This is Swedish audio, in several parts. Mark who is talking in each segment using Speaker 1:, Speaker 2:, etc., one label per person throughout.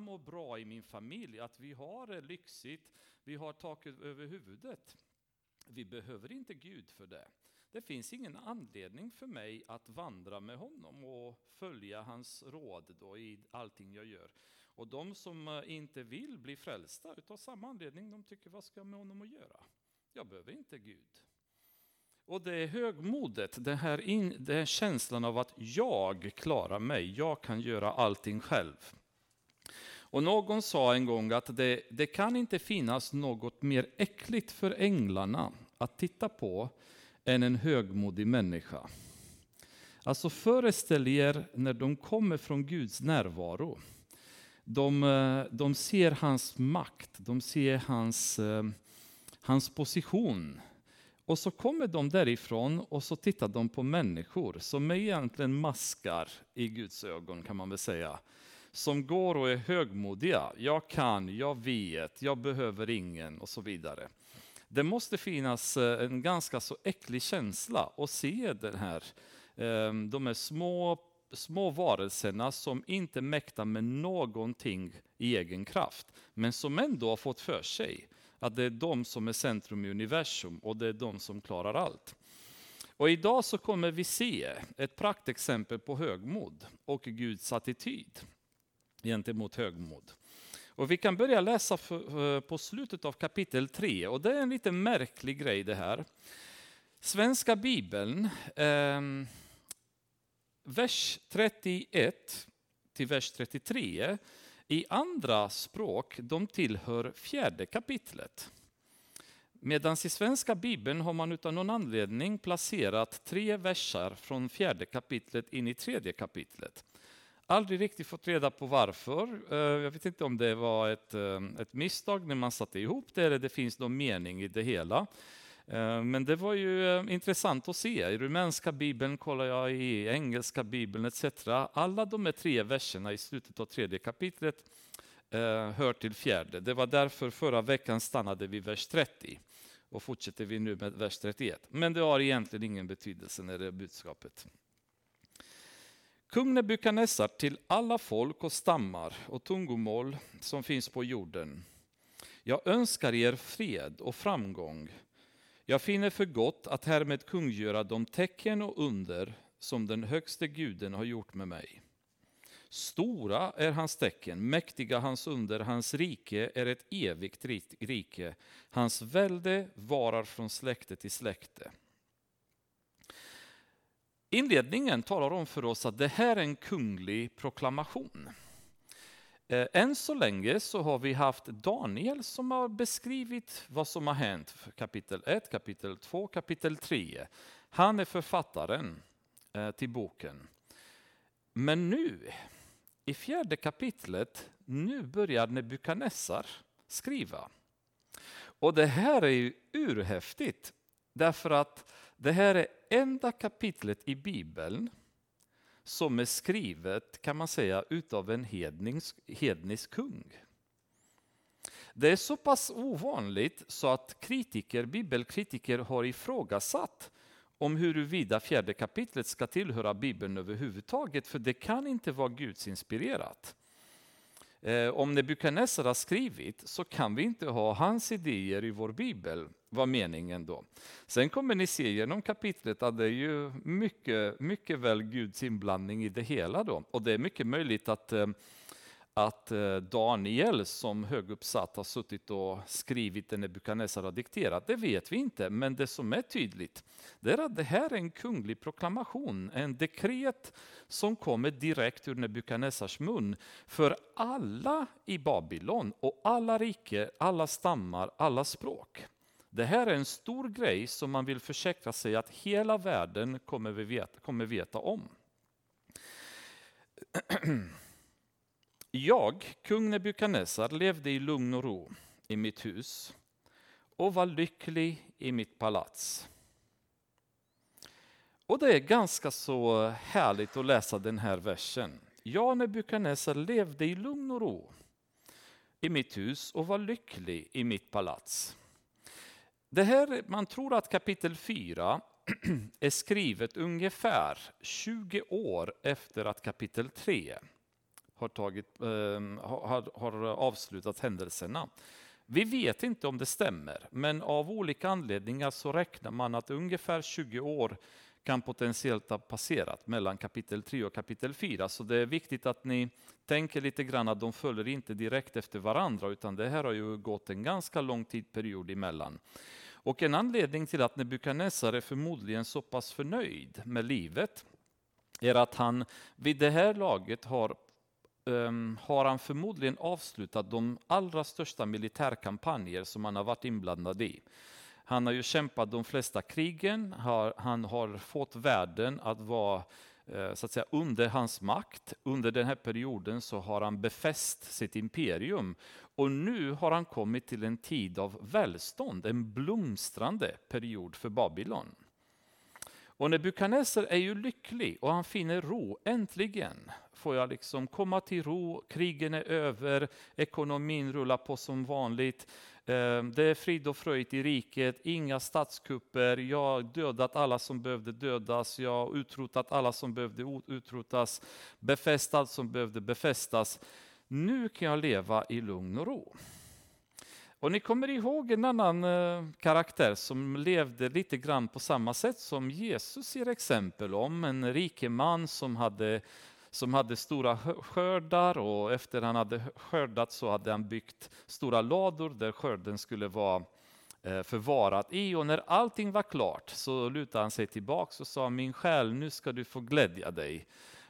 Speaker 1: alla mår bra i min familj, att vi har det lyxigt, vi har taket över huvudet. Vi behöver inte Gud för det. Det finns ingen anledning för mig att vandra med honom och följa hans råd då i allting jag gör. Och de som eh, inte vill bli frälsta utav samma anledning, de tycker vad ska jag med honom att göra? Jag behöver inte Gud. Och det är högmodet, den här, in, den här känslan av att jag klarar mig, jag kan göra allting själv. Och någon sa en gång att det, det kan inte finnas något mer äckligt för änglarna att titta på än en högmodig människa. Alltså föreställ er när de kommer från Guds närvaro. De, eh, de ser hans makt, de ser hans, eh, hans position. Och så kommer de därifrån och så tittar de på människor som är egentligen maskar i Guds ögon kan man väl säga. Som går och är högmodiga. Jag kan, jag vet, jag behöver ingen och så vidare. Det måste finnas eh, en ganska så äcklig känsla att se den här, ehm, de här små små varelserna som inte mäktar med någonting i egen kraft, men som ändå har fått för sig att det är de som är centrum i universum och det är de som klarar allt. Och idag så kommer vi se ett praktexempel på högmod och Guds attityd gentemot högmod. Och vi kan börja läsa på slutet av kapitel 3 och det är en lite märklig grej det här. Svenska bibeln eh, vers 31 till vers 33 i andra språk, de tillhör fjärde kapitlet. Medan i svenska bibeln har man utan någon anledning placerat tre versar från fjärde kapitlet in i tredje kapitlet. Aldrig riktigt fått reda på varför. Eh, jag vet inte om det var ett, eh, ett misstag när man satte ihop det eller det finns någon mening i det hela. Eh, men det var ju intressant att se. I rumänska bibeln kollar jag, i engelska bibeln etc. Alla de här tre verserna i slutet av tredje kapitlet hör till fjärde. Det var därför förra veckan stannade vi vers 30 och fortsätter vi nu med vers 31. Men det har egentligen ingen betydelse när det är budskapet. Kung Nebukadnessar till alla folk och stammar och tungomål som finns på jorden. Jag önskar er fred och framgång jag finner för gott att härmed kungöra de tecken och under som den högste guden har gjort med mig. Stora är hans tecken, mäktiga hans under, hans rike är ett evigt rike. Hans välde varar från släkte till släkte. Inledningen talar om för oss att det här är en kunglig proklamation. Eh, än så länge så har vi haft Daniel som har beskrivit vad som har hänt. Kapitel 1, kapitel 2, kapitel 3. Han är författaren eh, till boken. Men nu, i fjärde kapitlet, nu börjar Nebukadnessar skriva. Och det här är ju urhäftigt, därför att det här är enda kapitlet i Bibeln som är skrivet, kan man säga, utav en hednisk, hednisk kung. Det är så pass ovanligt så att kritiker, bibelkritiker har ifrågasatt om huruvida fjärde kapitlet ska tillhöra Bibeln överhuvudtaget, för det kan inte vara Guds inspirerat. Eh, om Nebukadnessar har skrivit så kan vi inte ha hans idéer i vår bibel, var meningen då. Sen kommer ni se genom kapitlet att det är ju mycket, mycket väl Guds inblandning i det hela då. Och det är mycket möjligt att eh, att eh, Daniel som höguppsatt har suttit och skrivit det Nebukadnessar har dikterat, det vet vi inte. Men det som är tydligt, det är att det här är en kunglig proklamation, en dekret som kommer direkt ur Nebukadnessars mun för alla i Babylon och alla rike, alla stammar, alla språk. Det här är en stor grej som man vill försäkra sig att hela världen kommer veta, kommer veta om. Jag, kung Nebukadnessar, levde i lugn och ro i mitt hus och var lycklig i mitt palats. Och det är ganska så härligt att läsa den här versen. Jag, Nebukadnessar, levde i lugn och ro i mitt hus och var lycklig i mitt palats. Det här, man tror att kapitel 4 är skrivet ungefär 20 år efter att kapitel 3 har, tagit, eh, har, har avslutat händelserna. Vi vet inte om det stämmer, men av olika anledningar så räknar man att ungefär 20 år kan potentiellt ha passerat mellan kapitel 3 och kapitel 4. Så det är viktigt att ni tänker lite grann att de följer inte direkt efter varandra, utan det här har ju gått en ganska lång tidperiod emellan. Och en anledning till att Nebukadnessar är förmodligen så pass förnöjd med livet är att han vid det här laget har, um, har han förmodligen avslutat de allra största militärkampanjer som han har varit inblandad i. Han har ju kämpat de flesta krigen, han har fått världen att vara eh, så att säga, under hans makt. Under den här perioden så har han befäst sitt imperium. Och nu har han kommit till en tid av välstånd, en blomstrande period för Babylon. Och Nebukadnessar är ju lycklig och han finner ro. Äntligen får jag liksom komma till ro, krigen är över, ekonomin rullar på som vanligt. Ehm, det är frid och fröjd i riket, inga statskupper, jag har dödat alla som behövde dödas, jag har utrotat alla som behövde utrotas, befäst allt som behövde befästas. Nu kan jag leva i lugn och ro. Och ni kommer ihåg en annan eh, karaktär som levde lite grann på samma sätt som Jesus ger exempel om. En rike man som hade som hade stora skördar och efter han hade skördat så hade han byggt stora lador där skörden skulle vara förvarad. förvarat i. Och när allting var klart så lutade han sig tillbaka och sa min själ, nu ska du få glädja dig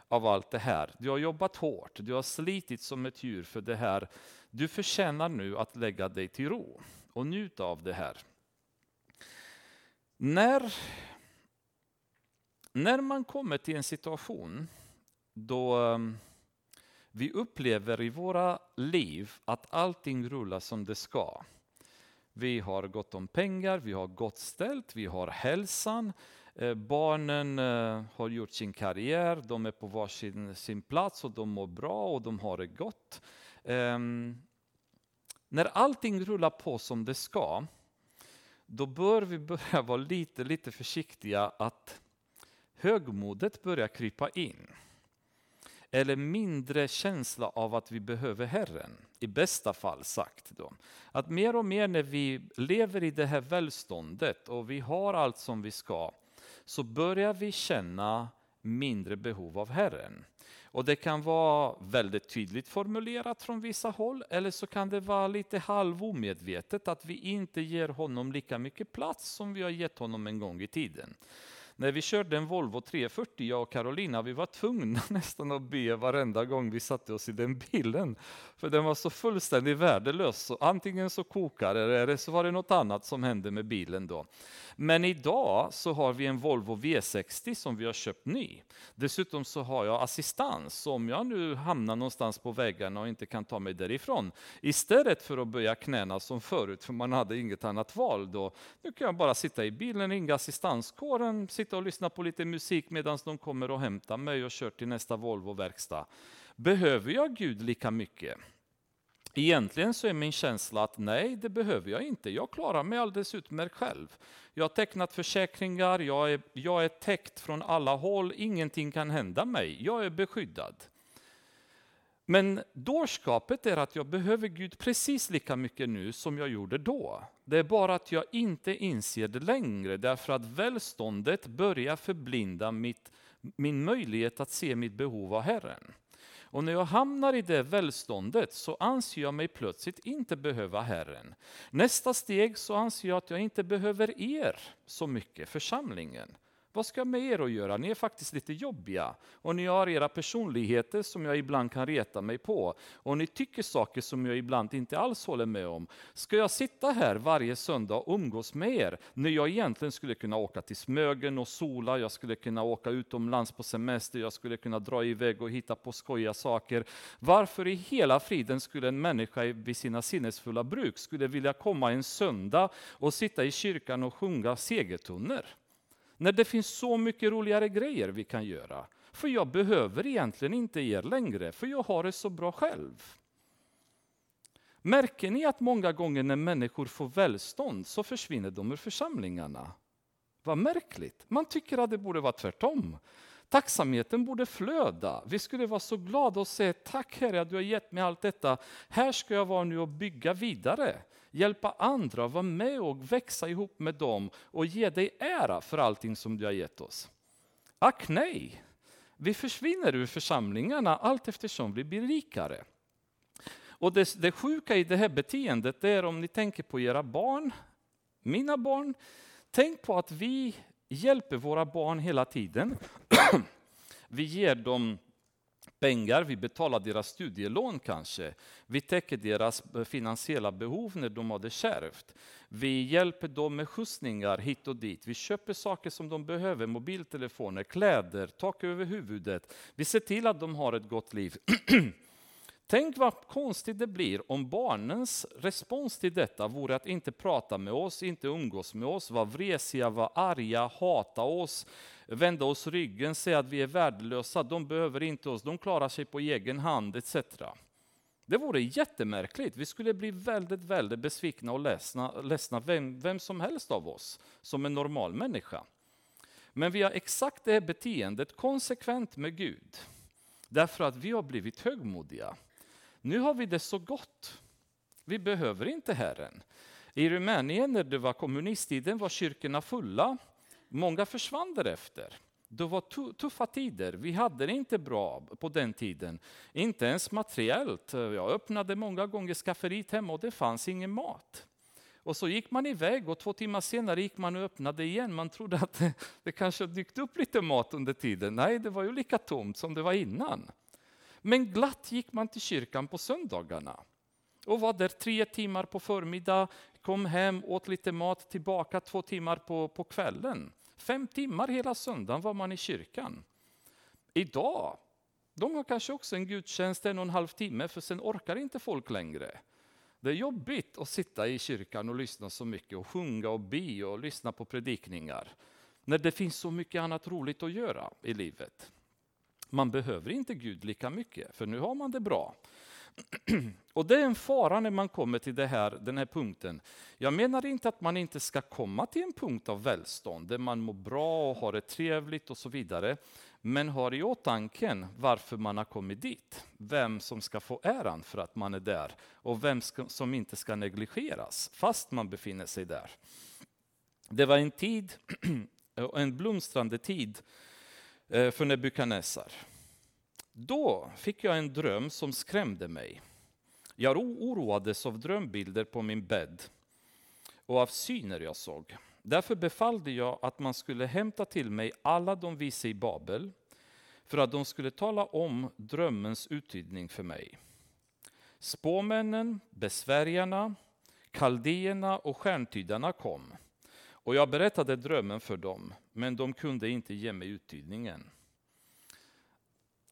Speaker 1: av allt det här. Du har jobbat hårt, du har slitit som ett djur för det här. Du förtjänar nu att lägga dig till ro och njuta av det här. När, när man kommer till en situation då ehm, vi upplever i våra liv att allting rullar som det ska. Vi har gott om pengar, vi har gott ställt, vi har hälsan. Eh, barnen eh, har gjort sin karriär, de är på varsin sin plats och de mår bra och de har det gott. Ehm, när allting rullar på som det ska, då bör vi börja vara lite, lite försiktiga att högmodet börjar krypa in eller mindre känsla av att vi behöver Herren. I bästa fall sagt. Då. Att mer och mer när vi lever i det här välståndet och vi har allt som vi ska, så börjar vi känna mindre behov av Herren. Och Det kan vara väldigt tydligt formulerat från vissa håll, eller så kan det vara lite halvomedvetet att vi inte ger honom lika mycket plats som vi har gett honom en gång i tiden. När vi körde en Volvo 340, jag och Carolina, vi var tvungna nästan att be varenda gång vi satte oss i den bilen. För den var så fullständigt värdelös. Så antingen så kokade det eller så var det något annat som hände med bilen då. Men idag så har vi en Volvo V60 som vi har köpt ny. Dessutom så har jag assistans Så om jag nu hamnar någonstans på vägarna och inte kan ta mig därifrån. Istället för att böja knäna som förut, för man hade inget annat val då. Nu kan jag bara sitta i bilen, ringa assistanskåren, sitta och lyssna på lite musik medan de kommer och hämtar mig och kör till nästa Volvo-verkstad. Behöver jag Gud lika mycket? Egentligen så är min känsla att nej, det behöver jag inte. Jag klarar mig alldeles utmärkt själv. Jag har tecknat försäkringar, jag är, jag är täckt från alla håll, ingenting kan hända mig. Jag är beskyddad. Men dårskapet är att jag behöver Gud precis lika mycket nu som jag gjorde då. Det är bara att jag inte inser det längre därför att välståndet börjar förblinda mitt, min möjlighet att se mitt behov av Herren. Och när jag hamnar i det välståndet så anser jag mig plötsligt inte behöva Herren. Nästa steg så anser jag att jag inte behöver er så mycket, församlingen. Vad ska jag med er att göra? Ni är faktiskt lite jobbiga. Och ni har era personligheter som jag ibland kan reta mig på. Och ni tycker saker som jag ibland inte alls håller med om. Ska jag sitta här varje söndag och umgås med er, när jag egentligen skulle kunna åka till Smögen och sola, jag skulle kunna åka utomlands på semester, jag skulle kunna dra iväg och hitta på skojiga saker. Varför i hela friden skulle en människa vid sina sinnesfulla bruk skulle vilja komma en söndag och sitta i kyrkan och sjunga segertunnor? När det finns så mycket roligare grejer vi kan göra. För jag behöver egentligen inte er längre, för jag har det så bra själv. Märker ni att många gånger när människor får välstånd så försvinner de ur församlingarna? Vad märkligt. Man tycker att det borde vara tvärtom. Tacksamheten borde flöda. Vi skulle vara så glada och säga tack Herre att du har gett mig allt detta. Här ska jag vara nu och bygga vidare. Hjälpa andra, vara med och växa ihop med dem och ge dig ära för allting som du har gett oss. Ack nej, vi försvinner ur församlingarna allt eftersom vi blir rikare. Och det, det sjuka i det här beteendet är om ni tänker på era barn, mina barn, tänk på att vi hjälper våra barn hela tiden. vi ger dem pengar, vi betalar deras studielån kanske. Vi täcker deras eh, finansiella behov när de har det kärvt. Vi hjälper dem med skjutsningar hit och dit. Vi köper saker som de behöver, mobiltelefoner, kläder, tak över huvudet. Vi ser till att de har ett gott liv. Tänk vad konstigt det blir om barnens respons till detta vore att inte prata med oss, inte umgås med oss, vara vresiga, vara arga, hata oss, vända oss ryggen, säga att vi är värdelösa, de behöver inte oss, de klarar sig på egen hand etc. Det vore jättemärkligt. Vi skulle bli väldigt, väldigt besvikna och ledsna, ledsna vem, vem som helst av oss som en normal människa. Men vi har exakt det här beteendet konsekvent med Gud. Därför att vi har blivit högmodiga. Nu har vi det så gott. Vi behöver inte Herren. I Rumänien när det var kommunisttiden var kyrkorna fulla. Många försvann därefter. Det var tuffa tider. Vi hade det inte bra på den tiden. Inte ens materiellt. Jag öppnade många gånger skafferiet hemma och det fanns ingen mat. Och så gick man iväg och två timmar senare gick man och öppnade igen. Man trodde att det, det kanske dykt upp lite mat under tiden. Nej, det var ju lika tomt som det var innan. Men glatt gick man till kyrkan på söndagarna och var där tre timmar på förmiddag, kom hem, åt lite mat, tillbaka två timmar på, på kvällen. Fem timmar hela söndagen var man i kyrkan. Idag, de har kanske också en gudstjänst en och en halv timme, för sen orkar inte folk längre. Det är jobbigt att sitta i kyrkan och lyssna så mycket och sjunga och be och lyssna på predikningar. När det finns så mycket annat roligt att göra i livet. Man behöver inte Gud lika mycket, för nu har man det bra. Och det är en fara när man kommer till det här, den här punkten. Jag menar inte att man inte ska komma till en punkt av välstånd, där man mår bra och har det trevligt och så vidare. Men har i åtanke varför man har kommit dit. Vem som ska få äran för att man är där och vem som inte ska negligeras fast man befinner sig där. Det var en tid, en blomstrande tid Eh, för Nebukadnessar. Då fick jag en dröm som skrämde mig. Jag oroades av drömbilder på min bädd och av syner jag såg. Därför befallde jag att man skulle hämta till mig alla de vise i Babel för att de skulle tala om drömmens uttydning för mig. Spåmännen, besvärjarna, kaldéerna och stjärntydarna kom och jag berättade drömmen för dem, men de kunde inte ge mig uttydningen.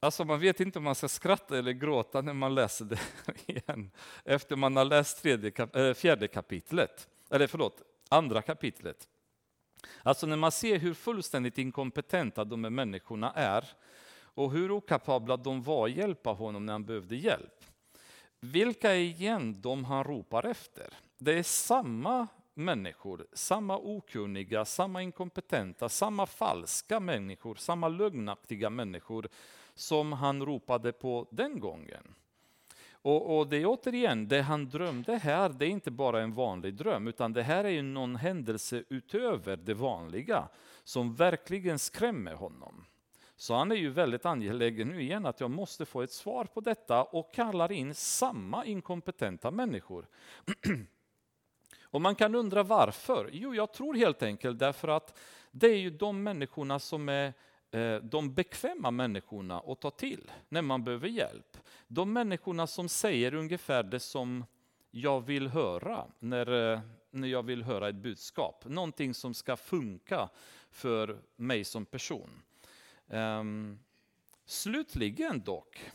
Speaker 1: Alltså man vet inte om man ska skratta eller gråta när man läser det igen, efter man har läst tredje, eh, fjärde kapitlet, eller förlåt, andra kapitlet. Alltså när man ser hur fullständigt inkompetenta de här människorna är och hur okapabla de var att hjälpa honom när han behövde hjälp. Vilka är igen de han ropar efter? Det är samma människor, samma okunniga, samma inkompetenta, samma falska människor, samma lögnaktiga människor som han ropade på den gången. Och, och, det är återigen, det han drömde här, det är inte bara en vanlig dröm, utan det här är ju någon händelse utöver det vanliga som verkligen skrämmer honom. Så han är ju väldigt angelägen nu igen att jag måste få ett svar på detta och kallar in samma inkompetenta människor. Och man kan undra varför? Jo, jag tror helt enkelt därför att det är ju de människorna som är eh, de bekväma människorna att ta till när man behöver hjälp. De människorna som säger ungefär det som jag vill höra när, eh, när jag vill höra ett budskap. Någonting som ska funka för mig som person. Um, slutligen dock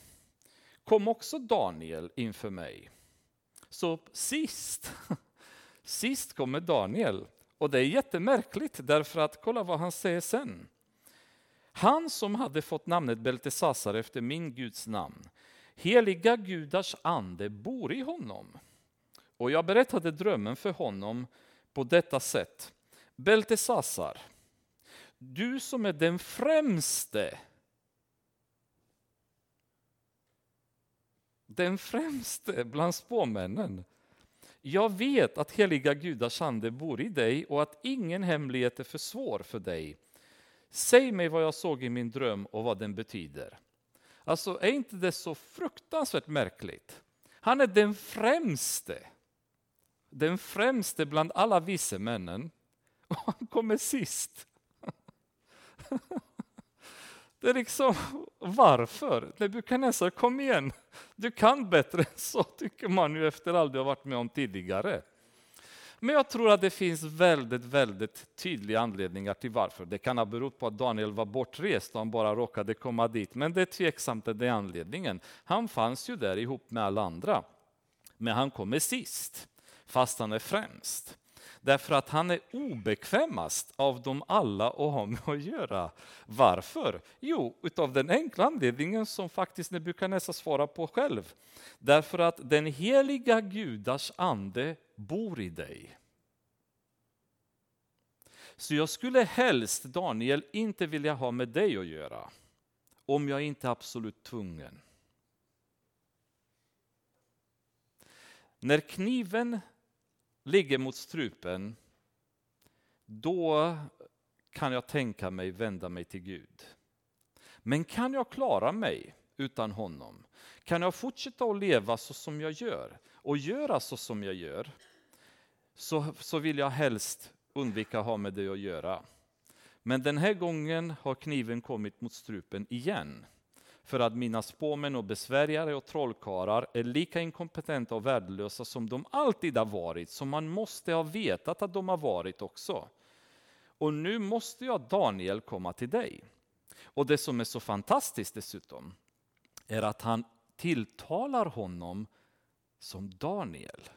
Speaker 1: kom också Daniel inför mig. Så sist Sist kommer Daniel och det är jättemärkligt därför att kolla vad han säger sen. Han som hade fått namnet Beltesasar efter min Guds namn. Heliga gudars ande bor i honom. Och jag berättade drömmen för honom på detta sätt. Beltesasar, du som är den främste den främste bland spåmännen jag vet att heliga gudars ande bor i dig och att ingen hemlighet är för svår för dig. Säg mig vad jag såg i min dröm och vad den betyder. Alltså, är inte det så fruktansvärt märkligt? Han är den främste. Den främste bland alla vise männen. Och han kommer sist. Det är liksom, varför? Nebukadnessar, kom igen. Du kan bättre än så, tycker man ju efter allt du har varit med om tidigare. Men jag tror att det finns väldigt, väldigt tydliga anledningar till varför. Det kan ha berott på att Daniel var bortrest och han bara råkade komma dit. Men det är tveksamt att det är anledningen. Han fanns ju där ihop med alla andra. Men han kommer sist, fast han är främst. Därför att han är obekvämast av dem alla att ha med att göra. Varför? Jo, utav den enkla anledningen som faktiskt Nebukadnessar svarar på själv. Därför att den heliga gudars ande bor i dig. Så jag skulle helst, Daniel, inte vilja ha med dig att göra. Om jag inte är absolut tvungen. När kniven ligger mot strupen, då kan jag tänka mig vända mig till Gud. Men kan jag klara mig utan honom? Kan jag fortsätta att leva så som jag gör och göra så som jag gör? Så, så vill jag helst undvika att ha med det att göra. Men den här gången har kniven kommit mot strupen igen för att mina spåmän och besvärjare och trollkarlar är lika inkompetenta och värdelösa som de alltid har varit, som man måste ha vetat att de har varit också. Och nu måste jag, Daniel, komma till dig. Och det som är så fantastiskt dessutom är att han tilltalar honom som Daniel.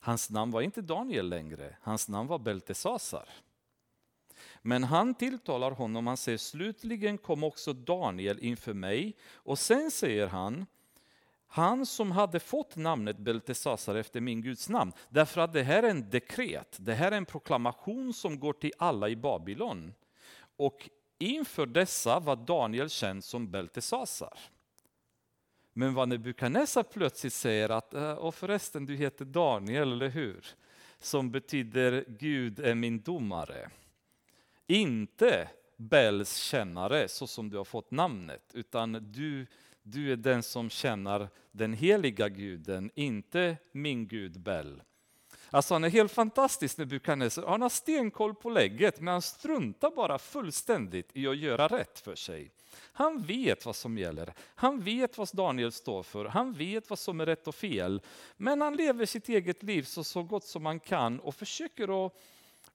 Speaker 1: Hans namn var inte Daniel längre, hans namn var Beltesasar. Men han tilltalar honom, han säger slutligen kom också Daniel inför mig och sen säger han han som hade fått namnet Beltesasar efter min Guds namn. Därför att det här är en dekret, det här är en proklamation som går till alla i Babylon. Och inför dessa var Daniel känd som Beltesasar. Men vad Nebukadnessar plötsligt säger att, äh, och förresten du heter Daniel, eller hur? Som betyder Gud är min domare. Inte Bells kännare så som du har fått namnet, utan du, du är den som känner den heliga guden, inte min gud Bell. Alltså han är helt fantastisk Nebukadnessar. Han har stenkoll på läget. men han struntar bara fullständigt i att göra rätt för sig. Han vet vad som gäller. Han vet vad Daniel står för. Han vet vad som är rätt och fel. Men han lever sitt eget liv så, så gott som han kan och försöker att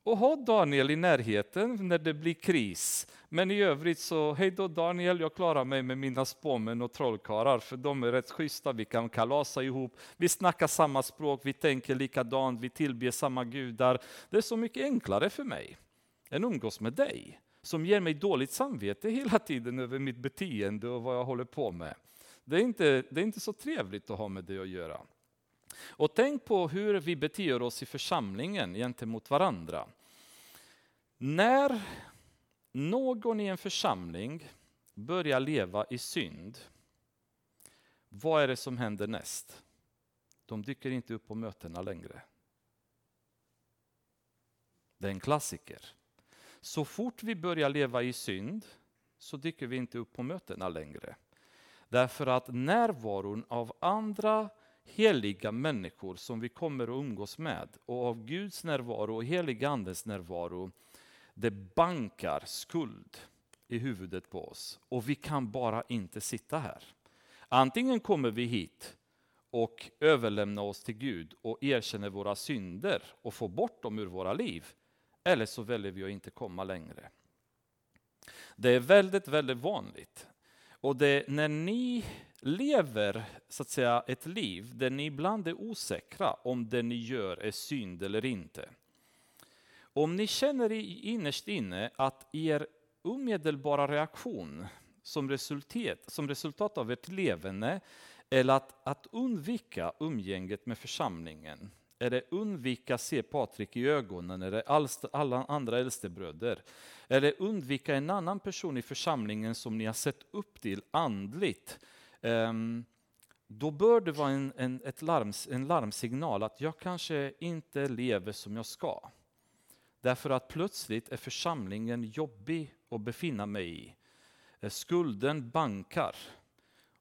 Speaker 1: och ha Daniel i närheten när det blir kris. Men i övrigt så, hej då Daniel, jag klarar mig med mina spåmän och trollkarlar, för de är rätt schyssta, vi kan kalasa ihop, vi snackar samma språk, vi tänker likadant, vi tillber samma gudar. Det är så mycket enklare för mig än umgås med dig, som ger mig dåligt samvete hela tiden över mitt beteende och vad jag håller på med. Det är inte, det är inte så trevligt att ha med det att göra. Och tänk på hur vi beter oss i församlingen gentemot varandra. När någon i en församling börjar leva i synd, vad är det som händer näst? De dyker inte upp på mötena längre. Det är en klassiker. Så fort vi börjar leva i synd så dyker vi inte upp på mötena längre. Därför att närvaron av andra heliga människor som vi kommer att umgås med och av Guds närvaro och heliga Andes närvaro, det bankar skuld i huvudet på oss och vi kan bara inte sitta här. Antingen kommer vi hit och överlämnar oss till Gud och erkänner våra synder och får bort dem ur våra liv. Eller så väljer vi att inte komma längre. Det är väldigt, väldigt vanligt. Och det, när ni lever så att säga, ett liv där ni ibland är osäkra om det ni gör är synd eller inte. Om ni känner innerst inne att er omedelbara reaktion som resultat, som resultat av ert levande eller att, att undvika umgänget med församlingen eller undvika se Patrik i ögonen eller alla andra äldstebröder. Eller undvika en annan person i församlingen som ni har sett upp till andligt Ehm, då bör det vara en, en, ett larms, en larmsignal att jag kanske inte lever som jag ska. Därför att plötsligt är församlingen jobbig att befinna mig i. Eh, skulden bankar.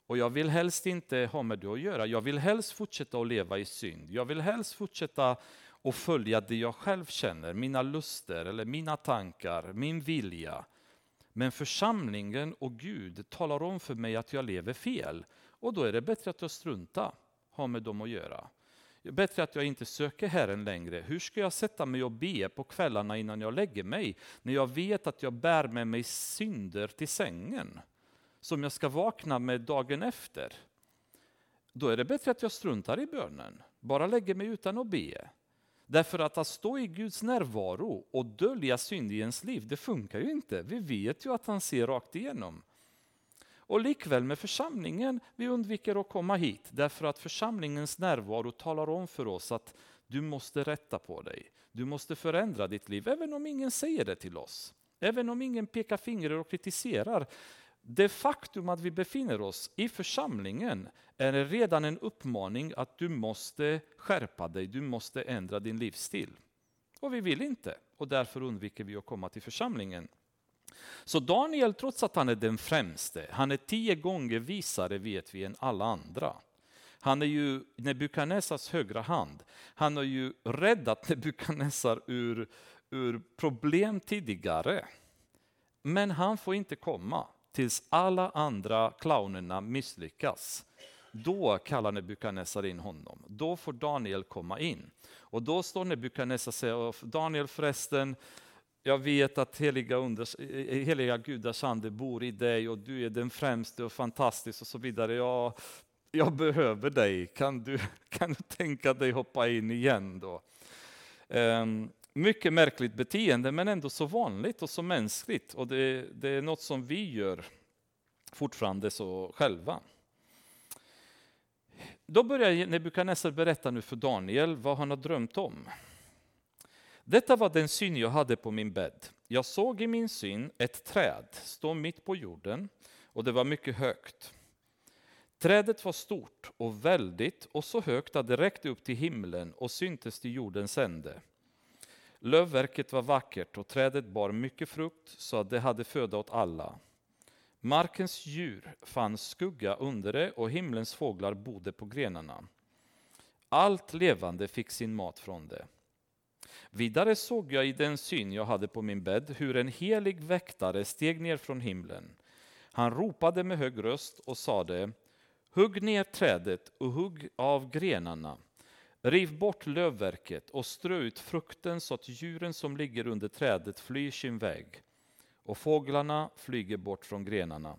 Speaker 1: Och jag vill helst inte ha med det att göra. Jag vill helst fortsätta att leva i synd. Jag vill helst fortsätta att följa det jag själv känner, mina luster eller mina tankar, min vilja. Men församlingen och Gud talar om för mig att jag lever fel. Och då är det bättre att jag struntar, har med dem att göra. Bättre att jag inte söker Herren längre. Hur ska jag sätta mig och be på kvällarna innan jag lägger mig? När jag vet att jag bär med mig synder till sängen. Som jag ska vakna med dagen efter. Då är det bättre att jag struntar i bönen. Bara lägger mig utan att be. Därför att att stå i Guds närvaro och dölja synd i ens liv, det funkar ju inte. Vi vet ju att han ser rakt igenom. Och likväl med församlingen, vi undviker att komma hit därför att församlingens närvaro talar om för oss att du måste rätta på dig. Du måste förändra ditt liv, även om ingen säger det till oss. Även om ingen pekar finger och kritiserar. Det faktum att vi befinner oss i församlingen är redan en uppmaning att du måste skärpa dig, du måste ändra din livsstil. Och vi vill inte, och därför undviker vi att komma till församlingen. Så Daniel, trots att han är den främste, han är tio gånger visare vet vi än alla andra. Han är ju Nebukadnessars högra hand. Han har ju räddat Nebukadnessar ur, ur problem tidigare. Men han får inte komma tills alla andra clownerna misslyckas. Då kallar Nebukadnessar in honom. Då får Daniel komma in. Och då står Nebukadnessar och säger, Daniel förresten, jag vet att heliga, unders, heliga gudars ande bor i dig och du är den främste och fantastisk och så vidare. Jag, jag behöver dig, kan du, kan du tänka dig hoppa in igen då? Um, mycket märkligt beteende men ändå så vanligt och så mänskligt och det, det är något som vi gör fortfarande så själva. Då börjar Nebukadnessar berätta nu för Daniel vad han har drömt om. Detta var den syn jag hade på min bädd. Jag såg i min syn ett träd stå mitt på jorden och det var mycket högt. Trädet var stort och väldigt och så högt att det räckte upp till himlen och syntes till jordens ände. Lövverket var vackert och trädet bar mycket frukt så att det hade föda åt alla. Markens djur fann skugga under det och himlens fåglar bodde på grenarna. Allt levande fick sin mat från det. Vidare såg jag i den syn jag hade på min bädd hur en helig väktare steg ner från himlen. Han ropade med hög röst och sade Hugg ner trädet och hugg av grenarna. Riv bort lövverket och strö ut frukten så att djuren som ligger under trädet flyr sin väg och fåglarna flyger bort från grenarna.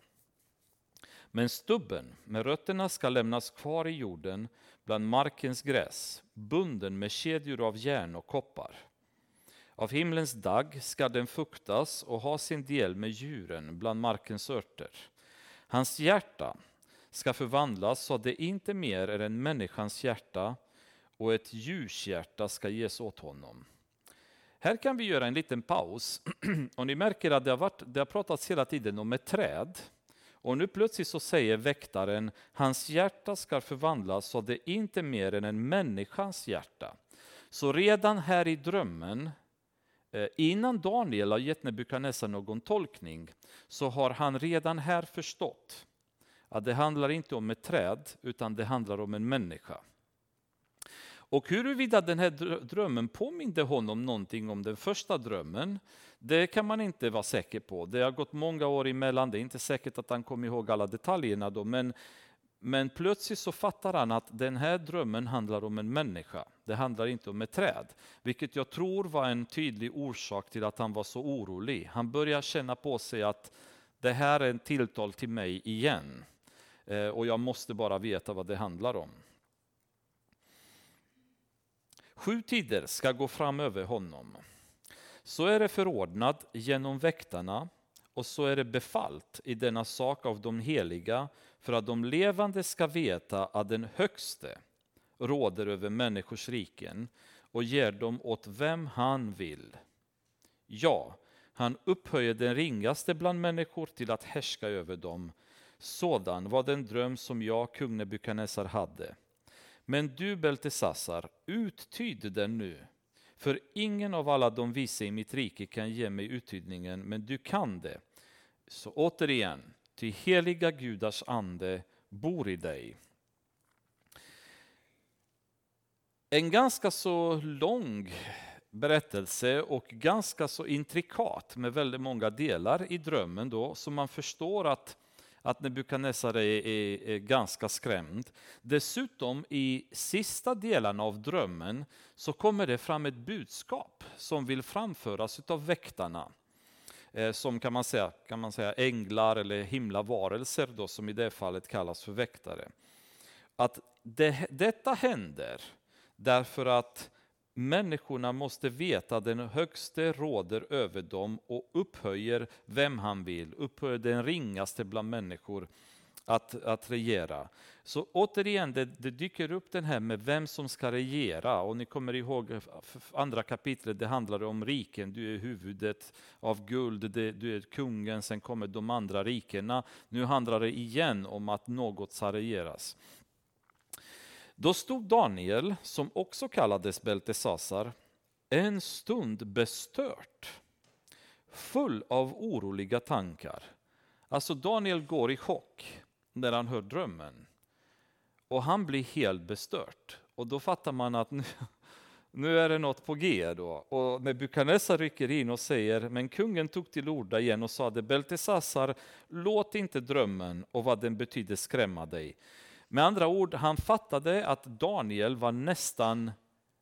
Speaker 1: Men stubben med rötterna ska lämnas kvar i jorden bland markens gräs, bunden med kedjor av järn och koppar. Av himlens dagg ska den fuktas och ha sin del med djuren bland markens örter. Hans hjärta ska förvandlas så att det inte mer är en människans hjärta och ett ljushjärta ska ges åt honom. Här kan vi göra en liten paus. Och ni märker att det har, varit, det har pratats hela tiden om ett träd. Och nu plötsligt så säger väktaren, hans hjärta ska förvandlas så det inte mer än en människans hjärta. Så redan här i drömmen, eh, innan Daniel har gett Nebukadnessar någon tolkning, så har han redan här förstått att det handlar inte om ett träd, utan det handlar om en människa. Och huruvida den här drömmen påminde honom någonting om den första drömmen, det kan man inte vara säker på. Det har gått många år emellan, det är inte säkert att han kommer ihåg alla detaljerna då, men, men plötsligt så fattar han att den här drömmen handlar om en människa. Det handlar inte om ett träd, vilket jag tror var en tydlig orsak till att han var så orolig. Han börjar känna på sig att det här är en tilltal till mig igen eh, och jag måste bara veta vad det handlar om. Sju tider ska gå fram över honom. Så är det förordnat genom väktarna och så är det befallt i denna sak av de heliga för att de levande ska veta att den högste råder över människors riken och ger dem åt vem han vill. Ja, han upphöjer den ringaste bland människor till att härska över dem Sådan var den dröm som jag, kung Nebukadnessar, hade. Men du, Beltesassar, uttyd den nu. För ingen av alla de vise i mitt rike kan ge mig uttydningen, men du kan det. Så återigen, ty heliga gudars ande bor i dig. En ganska så lång berättelse och ganska så intrikat med väldigt många delar i drömmen då, så man förstår att, att Nebukadnessar är, är, är ganska skrämd. Dessutom i sista delarna av drömmen så kommer det fram ett budskap som vill framföras av väktarna. Eh, som kan man, säga, kan man säga änglar eller himlavarelser då, som i det fallet kallas för väktare. Att det, detta händer därför att Människorna måste veta att den högste råder över dem och upphöjer vem han vill, upphöjer den ringaste bland människor att, att regera. Så återigen, det, det, dyker upp den här med vem som ska regera. Och ni kommer ihåg andra kapitlet, det handlar om riken. Du är huvudet av guld, det, du är kungen, sen kommer de andra rikena. Nu handlar det igen om att något ska regeras. Då stod Daniel, som också kallades Beltesasar, en stund bestört, full av oroliga tankar. Alltså Daniel går i chock när han hör drömmen. Och han blir helt bestört. Och då fattar man att nu, nu är det något på G. Då. Och Nebukadnessar rycker in och säger, men kungen tog till orda igen och sade, Beltesassar, låt inte drömmen och vad den betyder skrämma dig. Med andra ord, han fattade att Daniel var nästan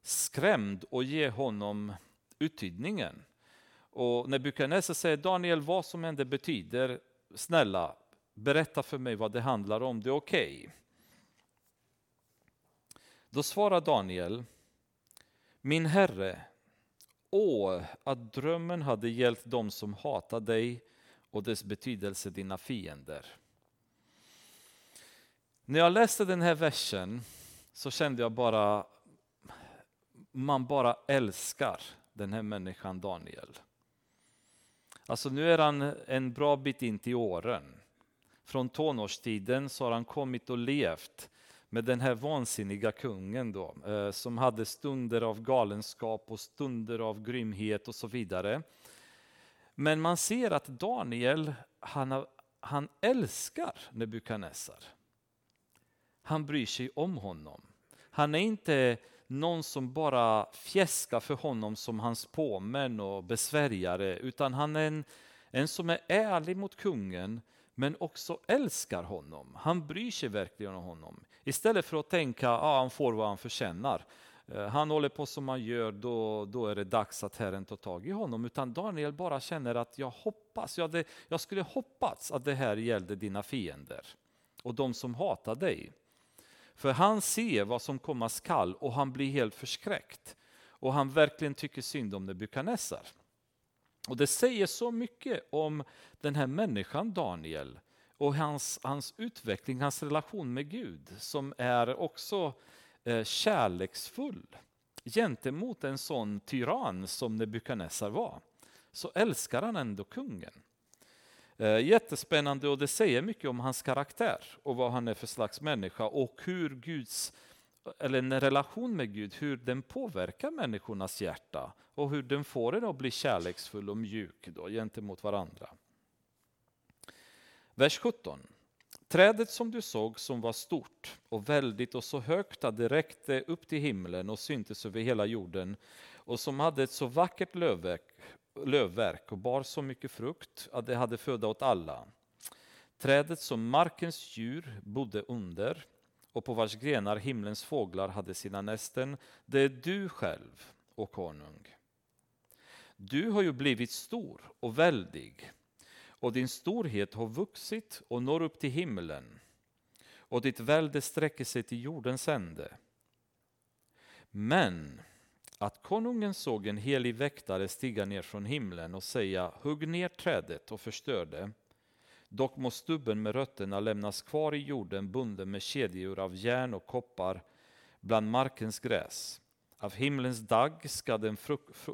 Speaker 1: skrämd och ge honom uttydningen. Och när Nebukadnessar säger Daniel, vad som än det betyder, snälla berätta för mig vad det handlar om, det är okej. Okay. Då svarar Daniel, min herre, åh, att drömmen hade gällt dem som hatar dig och dess betydelse dina fiender. När jag läste den här versen så kände jag bara, man bara älskar den här människan Daniel. Alltså nu är han en bra bit in till åren. Från tonårstiden så har han kommit och levt med den här vansinniga kungen då, eh, som hade stunder av galenskap och stunder av grymhet och så vidare. Men man ser att Daniel, han, han älskar Nebukadnessar. Han bryr sig om honom. Han är inte någon som bara fjäskar för honom som hans påmän och besvärjare, utan han är en, en som är ärlig mot kungen, men också älskar honom. Han bryr sig verkligen om honom. Istället för att tänka att ah, han får vad han förtjänar. Eh, han håller på som han gör, då, då är det dags att Herren tar tag i honom. Utan Daniel bara känner att jag hoppas, jag, hade, jag skulle hoppats att det här gällde dina fiender och de som hatar dig. För han ser vad som komma skall och han blir helt förskräckt. Och han verkligen tycker synd om Nebukadnessar. Och det säger så mycket om den här människan Daniel och hans, hans utveckling, hans relation med Gud som är också eh, kärleksfull gentemot en sån tyrann som Nebukadnessar var. Så älskar han ändå kungen. Eh, jättespännande och det säger mycket om hans karaktär och vad han är för slags människa och hur Guds, eller en relation med Gud, hur den påverkar människornas hjärta och hur den får en att bli kärleksfull och mjuk då, gentemot varandra. Vers 17. Trädet som du såg som var stort och väldigt och så högt att det räckte upp till himlen och syntes över hela jorden och som hade ett så vackert lövverk lövverk och bar så mycket frukt att det hade föda åt alla. Trädet som markens djur bodde under och på vars grenar himlens fåglar hade sina nästen, det är du själv, o konung. Du har ju blivit stor och väldig och din storhet har vuxit och når upp till himlen och ditt välde sträcker sig till jordens ände. Men att konungen såg en helig väktare stiga ner från himlen och säga hugg ner trädet och förstör det. Dock må stubben med rötterna lämnas kvar i jorden bunden med kedjor av järn och koppar bland markens gräs. Av himlens dagg ska den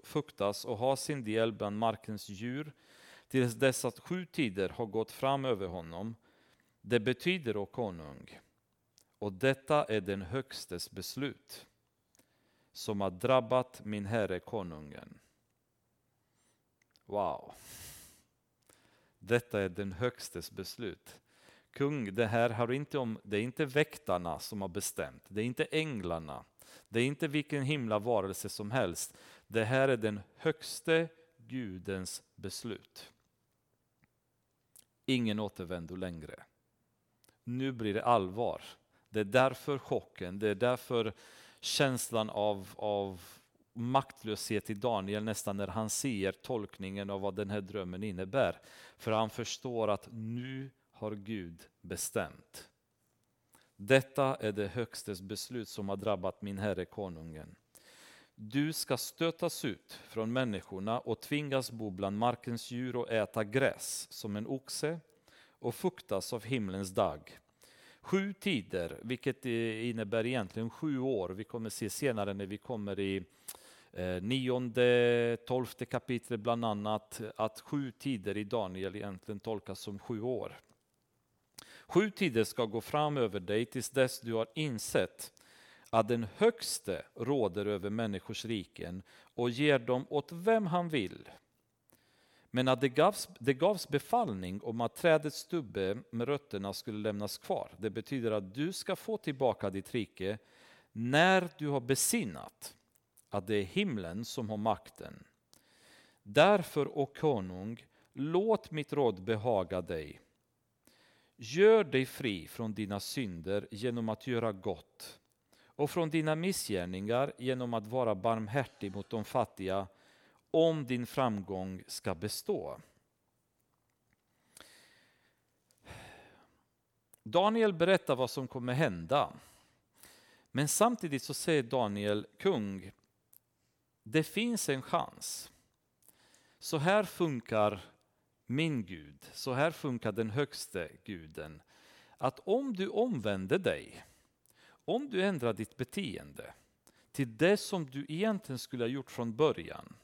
Speaker 1: fuktas och ha sin del bland markens djur tills dess att sju tider har gått fram över honom. Det betyder, o konung, och detta är den högstes beslut som har drabbat min herre konungen. Wow. Detta är den högstes beslut. Kung, det här har inte om, det är inte väktarna som har bestämt, det är inte änglarna, det är inte vilken himla varelse som helst. Det här är den högste Gudens beslut. Ingen återvändo längre. Nu blir det allvar. Det är därför chocken, det är därför känslan av, av maktlöshet i Daniel nästan när han ser tolkningen av vad den här drömmen innebär. För han förstår att nu har Gud bestämt. Detta är det högstes beslut som har drabbat min herre konungen. Du ska stötas ut från människorna och tvingas bo bland markens djur och äta gräs som en oxe och fuktas av himlens dag. Sju tider, vilket eh, innebär egentligen sju år. Vi kommer se senare när vi kommer i eh, nionde, tolfte kapitlet bland annat, att sju tider i Daniel egentligen tolkas som sju år. Sju tider ska gå fram över dig tills dess du har insett att den högste råder över människors riken och ger dem åt vem han vill. Men att det gavs, det gavs befallning om att trädets stubbe med rötterna skulle lämnas kvar. Det betyder att du ska få tillbaka ditt rike när du har besinnat att det är himlen som har makten. Därför, o konung, låt mitt råd behaga dig. Gör dig fri från dina synder genom att göra gott och från dina missgärningar genom att vara barmhärtig mot de fattiga om din framgång ska bestå. Daniel berättar vad som kommer hända. Men samtidigt så säger Daniel, kung, det finns en chans. Så här funkar min Gud, så här funkar den högste guden. Att om du omvänder dig, om du ändrar ditt beteende till det som du egentligen skulle ha gjort från början,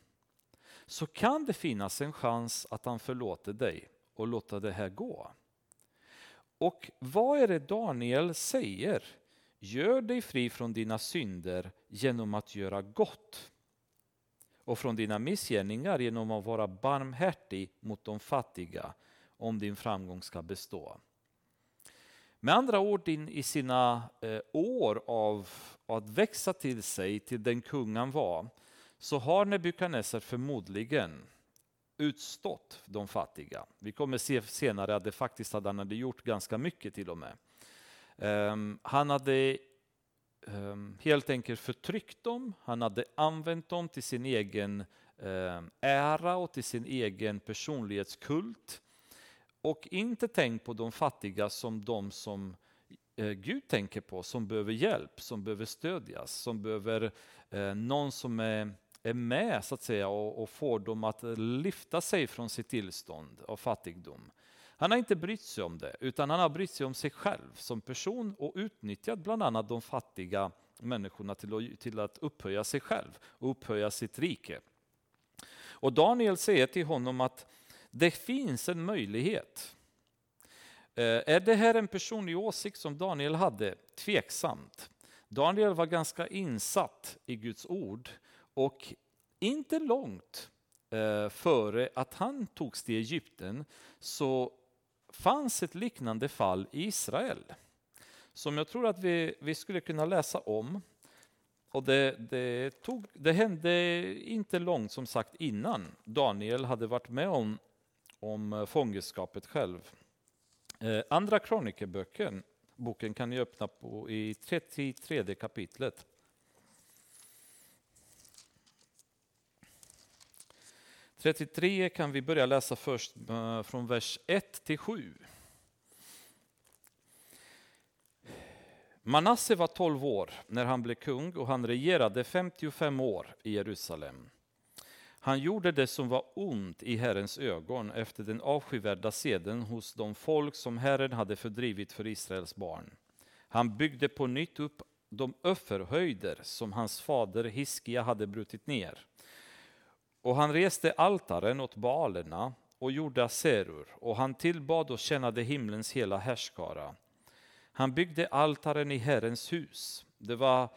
Speaker 1: så kan det finnas en chans att han förlåter dig och låter det här gå. Och vad är det Daniel säger? Gör dig fri från dina synder genom att göra gott och från dina missgärningar genom att vara barmhärtig mot de fattiga om din framgång ska bestå. Med andra ord in i sina eh, år av att växa till sig till den kung han var så har Nebukadnessar förmodligen utstått de fattiga. Vi kommer se senare att det faktiskt hade han hade gjort ganska mycket till och med. Um, han hade um, helt enkelt förtryckt dem, han hade använt dem till sin egen um, ära och till sin egen personlighetskult. Och inte tänkt på de fattiga som de som eh, Gud tänker på, som behöver hjälp, som behöver stödjas, som behöver eh, någon som är är med så att säga och, och får dem att lyfta sig från sitt tillstånd av fattigdom. Han har inte brytt sig om det, utan han har brytt sig om sig själv som person och utnyttjat bland annat de fattiga människorna till att, till att upphöja sig själv och upphöja sitt rike. Och Daniel säger till honom att det finns en möjlighet. Eh, är det här en personlig åsikt som Daniel hade? Tveksamt. Daniel var ganska insatt i Guds ord och inte långt eh, före att han togs till Egypten så fanns ett liknande fall i Israel. Som jag tror att vi, vi skulle kunna läsa om. Och det, det, tog, det hände inte långt som sagt innan Daniel hade varit med om, om eh, fångenskapet själv. Eh, andra kronikerboken boken kan ni öppna på i 33 kapitlet. 33 kan vi börja läsa först eh, från vers 1 till 7. Manasse var 12 år när han blev kung och han regerade 55 år i Jerusalem. Han gjorde det som var ont i Herrens ögon efter den avskyvärda seden hos de folk som Herren hade fördrivit för Israels barn. Han byggde på nytt upp de offerhöjder som hans fader Hiskia hade brutit ner och han reste altaren åt balerna och gjorde aserur och han tillbad och tjänade himlens hela härskara. Han byggde altaren i Herrens hus. Det var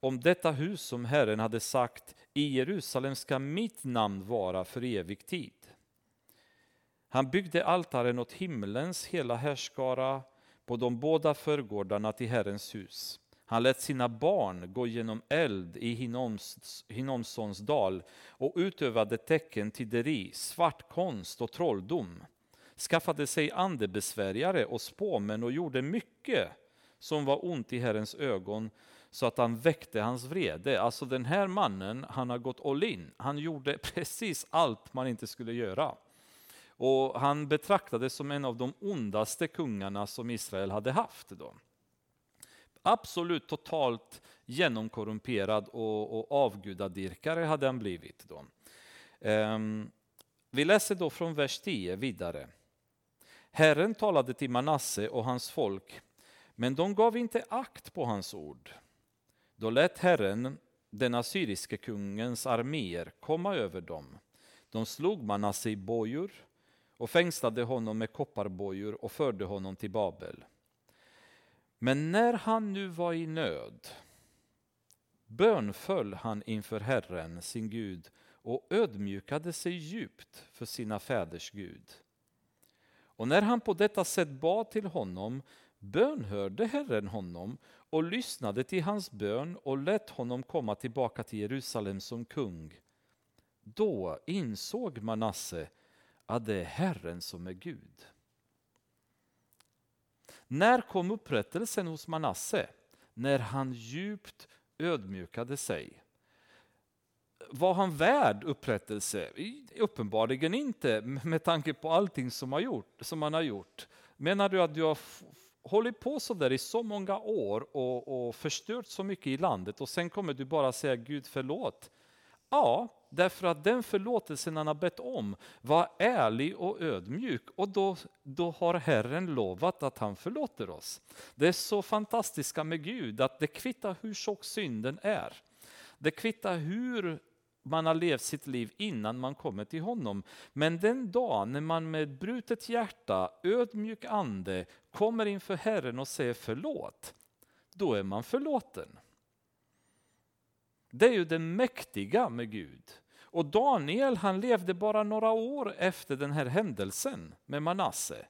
Speaker 1: om detta hus som Herren hade sagt i Jerusalem ska mitt namn vara för evig tid. Han byggde altaren åt himlens hela härskara på de båda förgårdarna till Herrens hus. Han lät sina barn gå genom eld i Hinomsons dal och utövade tecken tidderi, svartkonst och trolldom. Skaffade sig andebesvärjare och spåmän och gjorde mycket som var ont i Herrens ögon så att han väckte hans vrede. Alltså den här mannen, han har gått all in. Han gjorde precis allt man inte skulle göra. Och han betraktades som en av de ondaste kungarna som Israel hade haft. Då. Absolut totalt genomkorrumperad och, och avgudadyrkare hade han blivit. Då. Um, vi läser då från vers 10 vidare. Herren talade till Manasse och hans folk, men de gav inte akt på hans ord. Då lät Herren den assyriske kungens arméer komma över dem. De slog Manasse i bojor och fängslade honom med kopparbojor och förde honom till Babel. Men när han nu var i nöd bönföll han inför Herren, sin Gud, och ödmjukade sig djupt för sina fäders Gud. Och när han på detta sätt bad till honom bönhörde Herren honom och lyssnade till hans bön och lät honom komma tillbaka till Jerusalem som kung. Då insåg Manasse att det är Herren som är Gud. När kom upprättelsen hos Manasse? När han djupt ödmjukade sig. Var han värd upprättelse? Uppenbarligen inte med tanke på allting som, har gjort, som han har gjort. Menar du att du har hållit på så där i så många år och, och förstört så mycket i landet och sen kommer du bara säga Gud förlåt? Ja, därför att den förlåtelsen han har bett om var ärlig och ödmjuk och då, då har Herren lovat att han förlåter oss. Det är så fantastiska med Gud att det kvittar hur tjock synden är. Det kvittar hur man har levt sitt liv innan man kommer till honom. Men den dag när man med brutet hjärta, ödmjuk ande kommer inför Herren och säger förlåt, då är man förlåten. Det är ju det mäktiga med Gud. Och Daniel han levde bara några år efter den här händelsen med Manasse,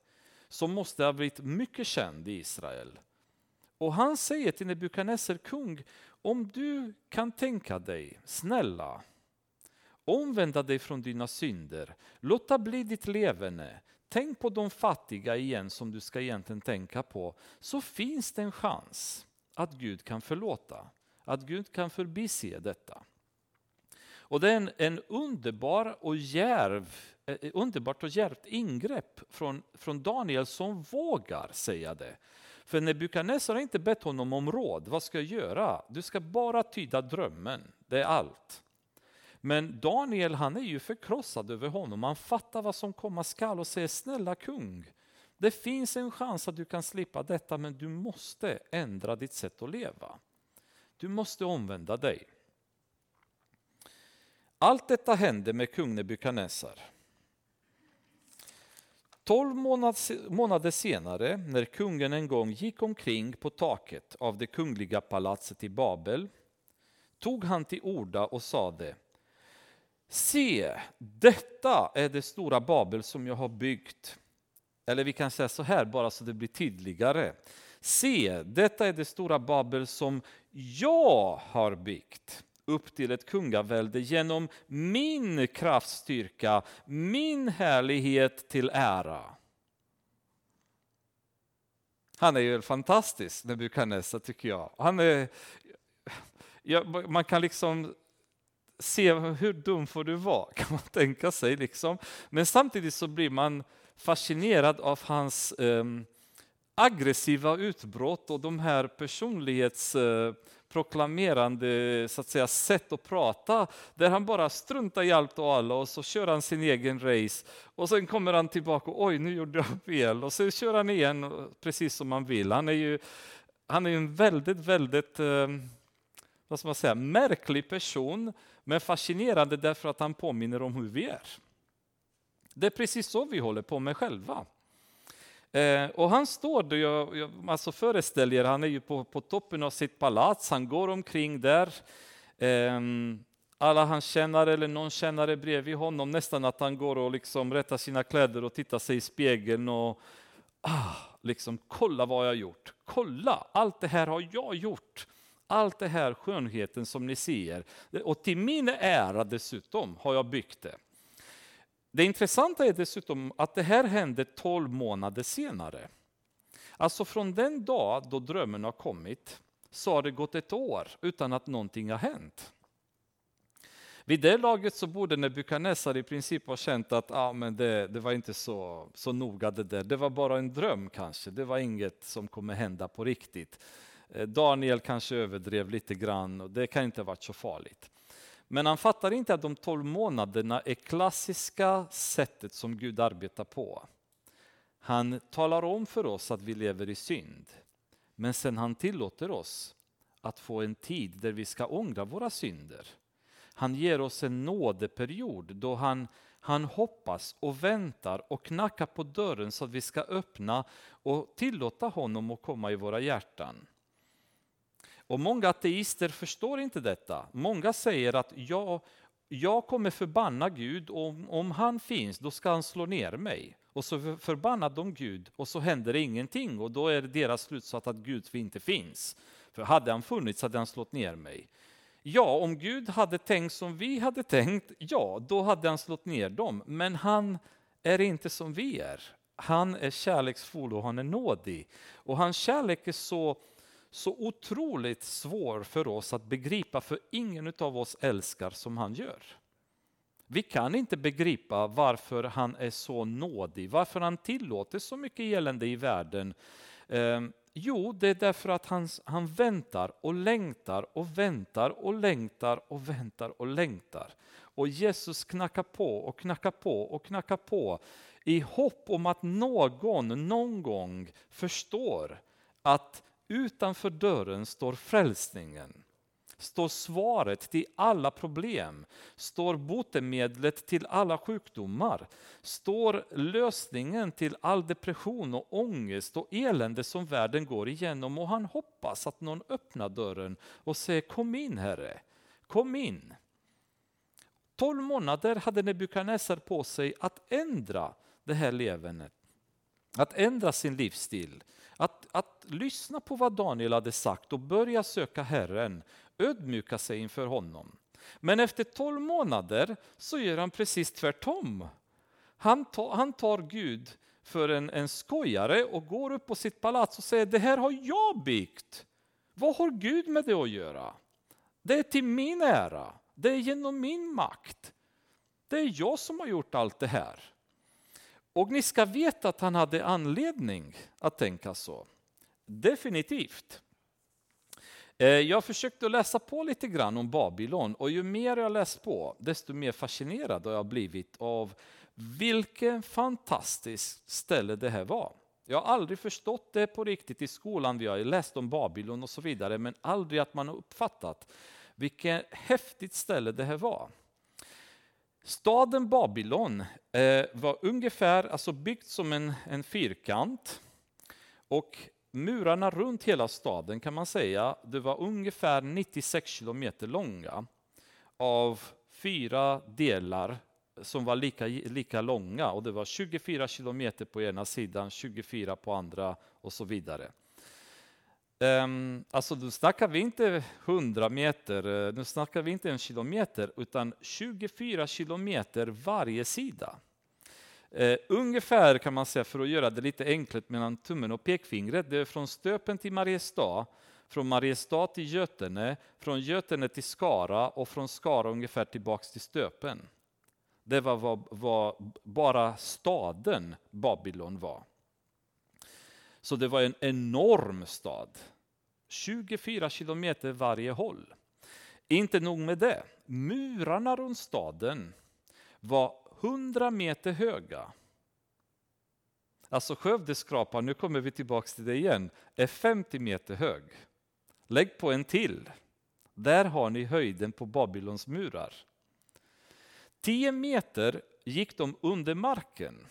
Speaker 1: som måste ha blivit mycket känd i Israel. Och han säger till Nebukadnessar kung, om du kan tänka dig, snälla, omvända dig från dina synder, låta bli ditt levande, tänk på de fattiga igen som du ska egentligen tänka på, så finns det en chans att Gud kan förlåta, att Gud kan förbise detta. Och det är en, en underbar och järv, eh, eh, underbart och djärvt ingrepp från, från Daniel som vågar säga det. För Nebukadnessar har inte bett honom om råd. Vad ska jag göra? Du ska bara tyda drömmen. Det är allt. Men Daniel han är ju förkrossad över honom. Han fattar vad som komma skall och säger snälla kung. Det finns en chans att du kan slippa detta men du måste ändra ditt sätt att leva. Du måste omvända dig. Allt detta hände med kung Nebukadnessar. Tolv månader senare, när kungen en gång gick omkring på taket av det kungliga palatset i Babel, tog han till orda och sade Se, detta är det stora Babel som jag har byggt. Eller vi kan säga så här, bara så det blir tydligare. Se, detta är det stora Babel som jag har byggt upp till ett kungavälde genom min kraftstyrka, min härlighet till ära. Han är ju fantastisk, Nebukadnessar, tycker jag. Han är, ja, man kan liksom se hur dum får du vara, kan man tänka sig. Liksom. Men samtidigt så blir man fascinerad av hans eh, aggressiva utbrott och de här personlighetsproklamerande så att säga, sätt att prata där han bara struntar i allt och alla och så kör han sin egen race och sen kommer han tillbaka och oj nu gjorde jag fel och sen kör han igen precis som man vill. Han är ju han är en väldigt, väldigt eh, vad ska man säga, märklig person men fascinerande därför att han påminner om hur vi är. Det är precis så vi håller på med själva. Eh, och han står där, jag, jag alltså föreställer er, han är ju på, på toppen av sitt palats, han går omkring där. Eh, alla han känner eller någon kännare bredvid honom, nästan att han går och liksom rättar sina kläder och tittar sig i spegeln och ah, liksom kolla vad jag har gjort. Kolla, allt det här har jag gjort. Allt det här skönheten som ni ser. Och till min ära dessutom har jag byggt det. Det intressanta är dessutom att det här hände 12 månader senare. Alltså från den dag då drömmen har kommit så har det gått ett år utan att någonting har hänt. Vid det laget så borde Nebukadnessar i princip ha känt att ah, men det, det var inte så, så noga det där. Det var bara en dröm kanske. Det var inget som kommer hända på riktigt. Eh, Daniel kanske överdrev lite grann och det kan inte ha varit så farligt. Men han fattar inte att de tolv månaderna är klassiska sättet som Gud arbetar på. Han talar om för oss att vi lever i synd. Men sen han tillåter oss att få en tid där vi ska ångra våra synder. Han ger oss en nådeperiod då han, han hoppas och väntar och knackar på dörren så att vi ska öppna och tillåta honom att komma i våra hjärtan. Och många ateister förstår inte detta. Många säger att jag, jag kommer förbanna Gud, och om, om han finns då ska han slå ner mig. Och så förbannar de Gud och så händer det ingenting och då är deras slutsats att Gud inte finns. För hade han funnits hade han slått ner mig. Ja, om Gud hade tänkt som vi hade tänkt, ja, då hade han slått ner dem. Men han är inte som vi är. Han är kärleksfull och han är nådig. Och hans kärlek är så så otroligt svår för oss att begripa, för ingen av oss älskar som han gör. Vi kan inte begripa varför han är så nådig, varför han tillåter så mycket elände i världen. Eh, jo, det är därför att han, han väntar och längtar och väntar och längtar och väntar och längtar. Och Jesus knackar på och knackar på och knackar på i hopp om att någon någon gång förstår att Utanför dörren står frälsningen, står svaret till alla problem, står botemedlet till alla sjukdomar, står lösningen till all depression och ångest och elände som världen går igenom och han hoppas att någon öppnar dörren och säger kom in Herre, kom in. Tolv månader hade Nebukadnessar på sig att ändra det här levernet, att ändra sin livsstil. Att, att lyssna på vad Daniel hade sagt och börja söka Herren, ödmjuka sig inför honom. Men efter tolv månader så gör han precis tvärtom. Han tar, han tar Gud för en, en skojare och går upp på sitt palats och säger det här har jag byggt. Vad har Gud med det att göra? Det är till min ära, det är genom min makt. Det är jag som har gjort allt det här. Och ni ska veta att han hade anledning att tänka så. Definitivt. Eh, jag försökte läsa på lite grann om Babylon och ju mer jag läst på desto mer fascinerad har jag blivit av vilken fantastiskt ställe det här var. Jag har aldrig förstått det på riktigt i skolan. Vi har läst om Babylon och så vidare men aldrig att man har uppfattat vilket häftigt ställe det här var. Staden Babylon eh, var ungefär alltså byggt som en, en fyrkant och murarna runt hela staden kan man säga det var ungefär 96 kilometer långa av fyra delar som var lika, lika långa och det var 24 kilometer på ena sidan, 24 på andra och så vidare. Um, alltså nu snackar vi inte 100 meter, eh, nu snackar vi inte en kilometer, utan 24 kilometer varje sida. Uh, ungefär kan man säga, för att göra det lite enkelt mellan tummen och pekfingret, det är från Stöpen till Mariestad, från Mariestad till Götene, från Götene till Skara och från Skara ungefär tillbaks till Stöpen. Det var vad, vad bara staden Babylon var. Så det var en enorm stad. 24 kilometer varje håll. Inte nog med det, murarna runt staden var 100 meter höga. Alltså Skövdeskrapan, nu kommer vi tillbaka till det igen, är 50 meter hög. Lägg på en till. Där har ni höjden på Babylons murar. 10 meter gick de under marken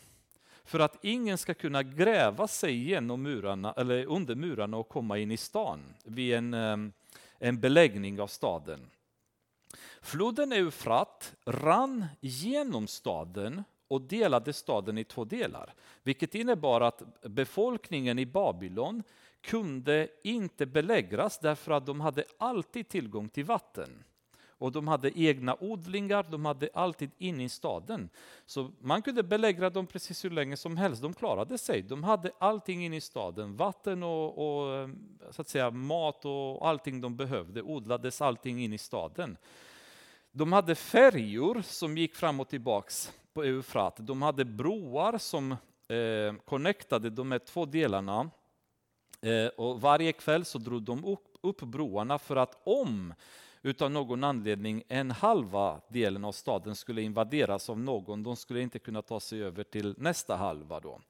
Speaker 1: för att ingen ska kunna gräva sig genom murarna, eller under murarna och komma in i stan vid en, ehm, en beläggning av staden. Floden Eufrat rann genom staden och delade staden i två delar, vilket innebar att befolkningen i Babylon kunde inte belägras därför att de hade alltid tillgång till vatten. Och de hade egna odlingar, de hade alltid in i staden. Så man kunde belägra dem precis hur länge som helst, de klarade sig. De hade allting in i staden, vatten och, och eh, så att säga, mat och allting de behövde, odlades allting in i staden. De hade färjor som gick fram och tillbaks på Eufrat. De hade broar som eh, connectade de här två delarna. Eh, och varje kväll så drog de upp, upp broarna för att om utav någon anledning en halva delen av staden skulle invaderas av någon, de skulle inte kunna ta sig över till nästa halva. Då.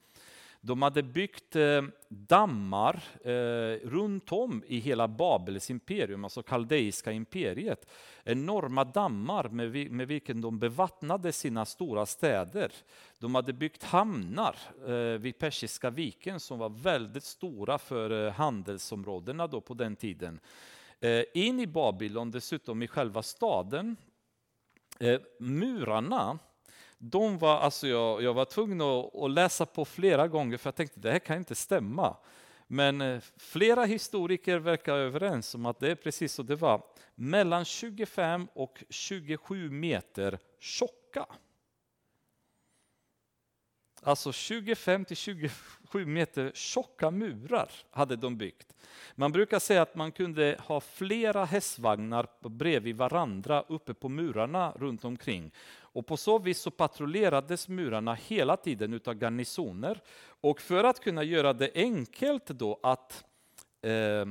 Speaker 1: De hade byggt eh, dammar eh, runt om i hela Babels imperium, alltså kaldeiska imperiet. Enorma dammar med, med vilken de bevattnade sina stora städer. De hade byggt hamnar eh, vid Persiska viken som var väldigt stora för handelsområdena då på den tiden. Eh, in i Babylon, dessutom i själva staden, eh, murarna de var, alltså jag, jag var tvungen att, att, läsa på flera gånger för jag tänkte det här kan inte stämma. Men eh, flera historiker verkar överens om att det är precis så det var. Mellan 25 och 27 meter tjocka. Alltså 25 till 27 sju meter tjocka murar hade de byggt. Man brukar säga att man kunde ha flera hästvagnar bredvid varandra uppe på murarna runt omkring. Och på så vis så patrullerades murarna hela tiden utav garnisoner. Och för att kunna göra det enkelt då att eh,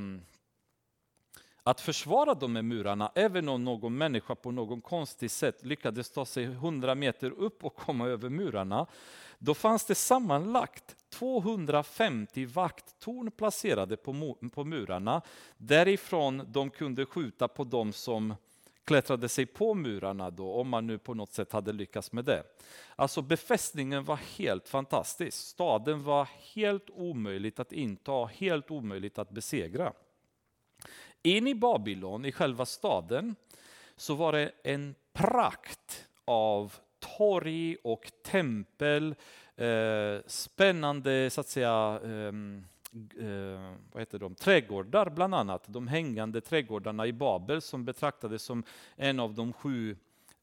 Speaker 1: att försvara de här murarna, även om någon människa på någon konstigt sätt lyckades ta sig 100 meter upp och komma över murarna, då fanns det sammanlagt 250 vakttorn placerade på murarna. Därifrån de kunde skjuta på de som klättrade sig på murarna då, om man nu på något sätt hade lyckats med det. Alltså befästningen var helt fantastisk. Staden var helt omöjligt att inta, helt omöjligt att besegra. In i Babylon, i själva staden, så var det en prakt av torg och tempel, eh, spännande så att säga ehm, eh, vad heter de? trädgårdar bland annat. De hängande trädgårdarna i Babel som betraktades som en av de sju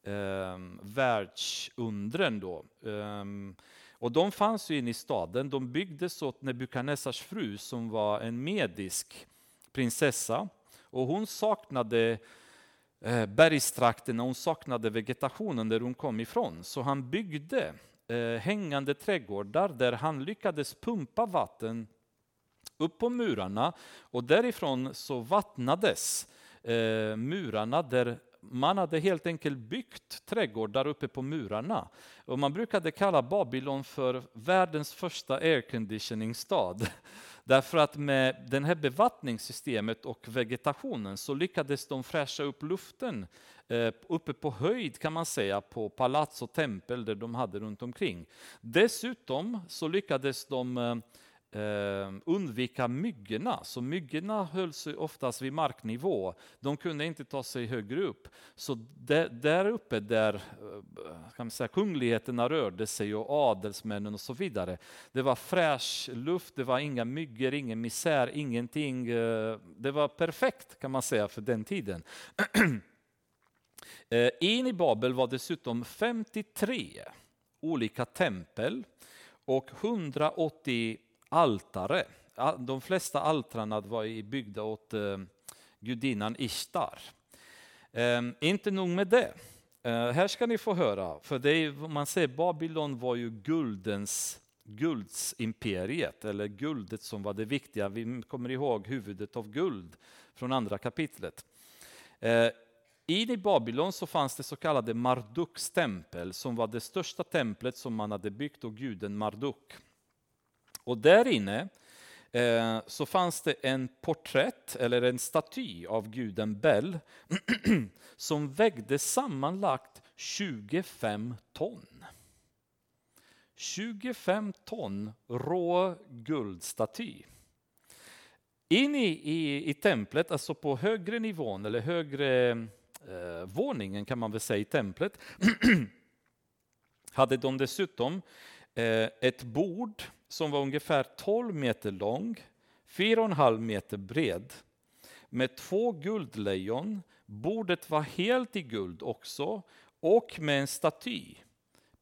Speaker 1: eh, världsundren. Då. Eh, och de fanns ju inne i staden. De byggdes åt Nebukadnessars fru som var en medisk prinsessa. Och hon saknade eh, Eh, bergstrakterna, hon saknade vegetationen där hon kom ifrån. Så han byggde eh, hängande trädgårdar där han lyckades pumpa vatten upp på murarna och därifrån så vattnades eh, murarna där man hade helt enkelt byggt trädgårdar uppe på murarna. Och man brukade kalla Babylon för världens första airconditioning-stad. Därför att med det här bevattningssystemet och vegetationen så lyckades de fräscha upp luften eh, uppe på höjd kan man säga på palats och tempel där de hade runt omkring. Dessutom så lyckades de eh, eh, undvika myggorna. Så myggorna höll sig oftast vid marknivå. De kunde inte ta sig högre upp. Så där, där uppe där eh, kan man säga, kungligheterna rörde sig och adelsmännen och så vidare. Det var fräsch luft, det var inga myggor, ingen misär, ingenting. Eh, det var perfekt kan man säga för den tiden. Eh, in i Babel var dessutom 53 olika tempel och 180 altare. De flesta altrarna var byggda åt eh, gudinnan Ishtar. Ehm, inte nog med det. Eh, här ska ni få höra, för det är, man säger Babylon var ju guldens guldsimperiet, eller guldet som var det viktiga. Vi kommer ihåg huvudet av guld från andra kapitlet. Eh, in i Babylon så fanns det så kallade Marduks tempel som var det största templet som man hade byggt och guden Marduk. Och där inne eh, så fanns det en porträtt eller en staty av guden Bel som vägde sammanlagt 25 ton. 25 ton rå guldstaty. In i, i, i templet, alltså på högre nivån eller högre eh, våningen kan man väl säga i templet, hade de dessutom Eh, ett bord som var ungefär 12 meter lång, 4,5 meter bred, med två guldlejon. Bordet var helt i guld också och med en staty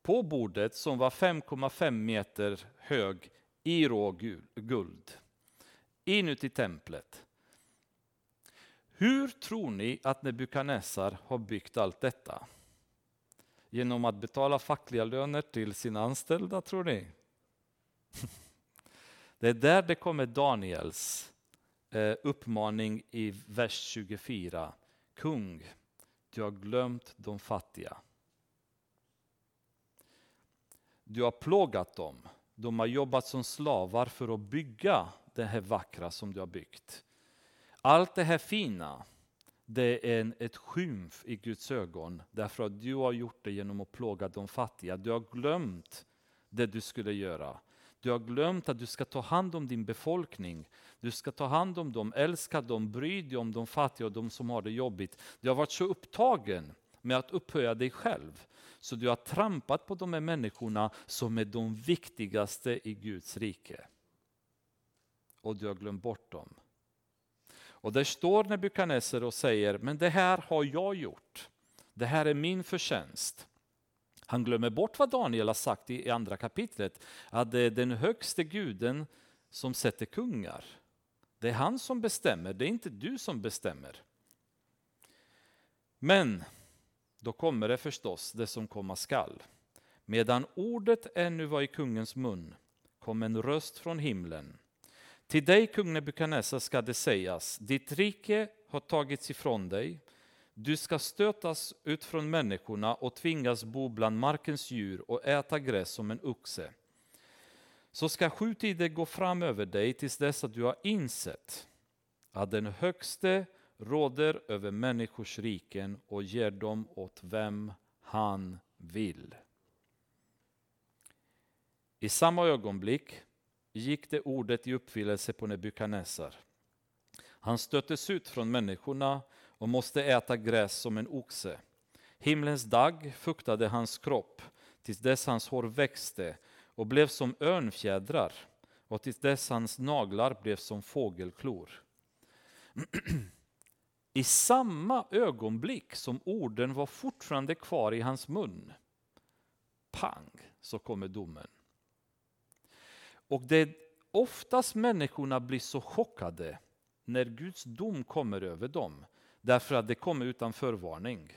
Speaker 1: på bordet som var 5,5 meter hög i rå guld inuti templet. Hur tror ni att Nebukadnessar har byggt allt detta? Genom att betala fackliga löner till sina anställda, tror ni? Det är där det kommer Daniels eh, uppmaning i vers 24. Kung, du har glömt de fattiga. Du har plågat dem. De har jobbat som slavar för att bygga det här vackra som du har byggt. Allt det här fina, det är en, ett skymf i Guds ögon därför att du har gjort det genom att plåga de fattiga. Du har glömt det du skulle göra. Du har glömt att du ska ta hand om din befolkning. Du ska ta hand om dem, älska dem, bry dig om de fattiga och de som har det jobbigt. Du har varit så upptagen med att upphöja dig själv så du har trampat på de här människorna som är de viktigaste i Guds rike och du har glömt bort dem. Och där står Nebukadnessar och säger, men det här har jag gjort. Det här är min förtjänst. Han glömmer bort vad Daniel har sagt i andra kapitlet, att det är den högste guden som sätter kungar. Det är han som bestämmer, det är inte du som bestämmer. Men då kommer det förstås det som komma skall. Medan ordet ännu var i kungens mun kom en röst från himlen till dig, kung Nebukadnessar, ska det sägas, ditt rike har tagits ifrån dig. Du ska stötas ut från människorna och tvingas bo bland markens djur och äta gräs som en oxe. Så ska sju tider gå fram över dig tills dess att du har insett att den högste råder över människors riken och ger dem åt vem han vill. I samma ögonblick gick det ordet i uppfyllelse på Nebukadnessar. Han stöttes ut från människorna och måste äta gräs som en oxe. Himlens dag fuktade hans kropp tills dess hans hår växte och blev som örnfjädrar och tills dess hans naglar blev som fågelklor. I samma ögonblick som orden var fortfarande kvar i hans mun, pang, så kommer domen. Och det är oftast människorna blir så chockade när Guds dom kommer över dem, därför att det kommer utan förvarning.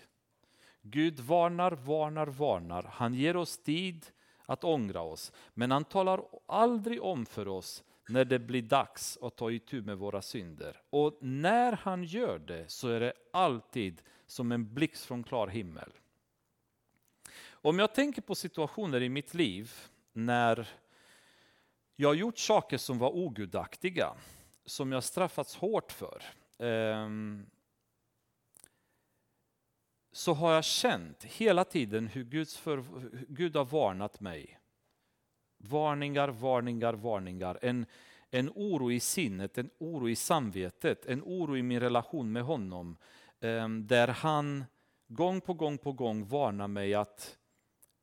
Speaker 1: Gud varnar, varnar, varnar. Han ger oss tid att ångra oss, men han talar aldrig om för oss när det blir dags att ta itu med våra synder. Och när han gör det så är det alltid som en blixt från klar himmel. Om jag tänker på situationer i mitt liv när jag har gjort saker som var ogudaktiga, som jag straffats hårt för. Ehm, så har jag känt hela tiden hur Guds för, Gud har varnat mig. Varningar, varningar, varningar. En, en oro i sinnet, en oro i samvetet, en oro i min relation med honom. Ehm, där han gång på gång på gång varnar mig att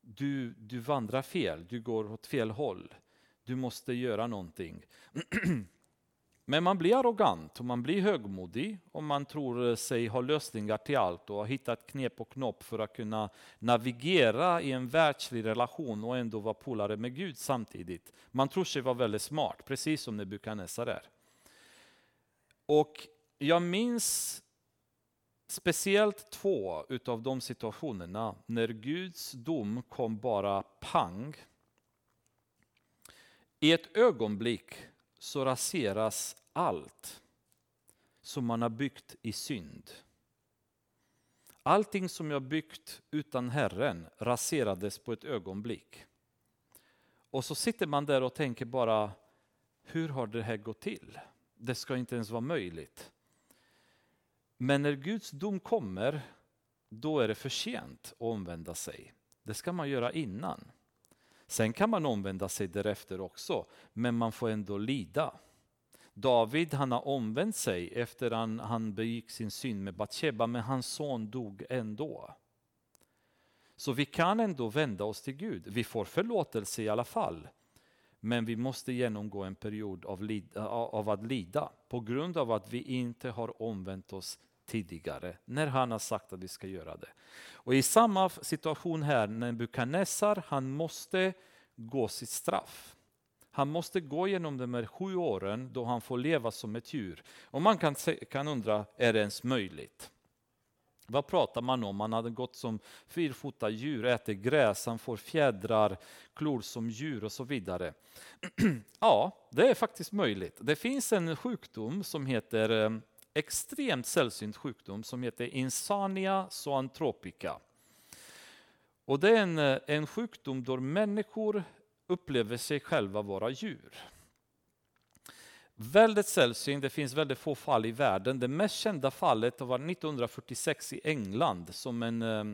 Speaker 1: du, du vandrar fel, du går åt fel håll du måste göra någonting. Men man blir arrogant och man blir högmodig om man tror eh, sig ha lösningar till allt och har hittat knep och knopp för att kunna navigera i en världslig relation och ändå vara polare med Gud samtidigt. Man tror sig vara väldigt smart, precis som Nebukadnessar är. Och jag minns speciellt två utav de situationerna när Guds dom kom bara pang i ett ögonblick så raseras allt som man har byggt i synd. Allting som jag byggt utan Herren raserades på ett ögonblick. Och så sitter man där och tänker bara, hur har det här gått till? Det ska inte ens vara möjligt. Men när Guds dom kommer, då är det för sent att omvända sig. Det ska man göra innan. Sen kan man omvända sig därefter också, men man får ändå lida. David han har omvänt sig efter han, han begick sin synd med Batsheba, men hans son dog ändå. Så vi kan ändå vända oss till Gud. Vi får förlåtelse i alla fall. Men vi måste genomgå en period av, av att lida på grund av att vi inte har omvänt oss tidigare när han har sagt att vi ska göra det. Och i samma situation här, Nebukadnessar, han måste gå sitt straff. Han måste gå igenom de här sju åren då han får leva som ett djur. Och man kan, kan undra, är det ens möjligt? Vad pratar man om? Han hade gått som fyrfota djur, äter gräs, han får fjädrar, klor som djur och så vidare. ja, det är faktiskt möjligt. Det finns en sjukdom som heter eh, extremt sällsynt sjukdom som heter insania zoantropica. Och det är en, eh, en sjukdom då människor upplever sig själva vara djur. Väldigt sällsynt, det finns väldigt få fall i världen. Det mest kända fallet var 1946 i England som en, eh,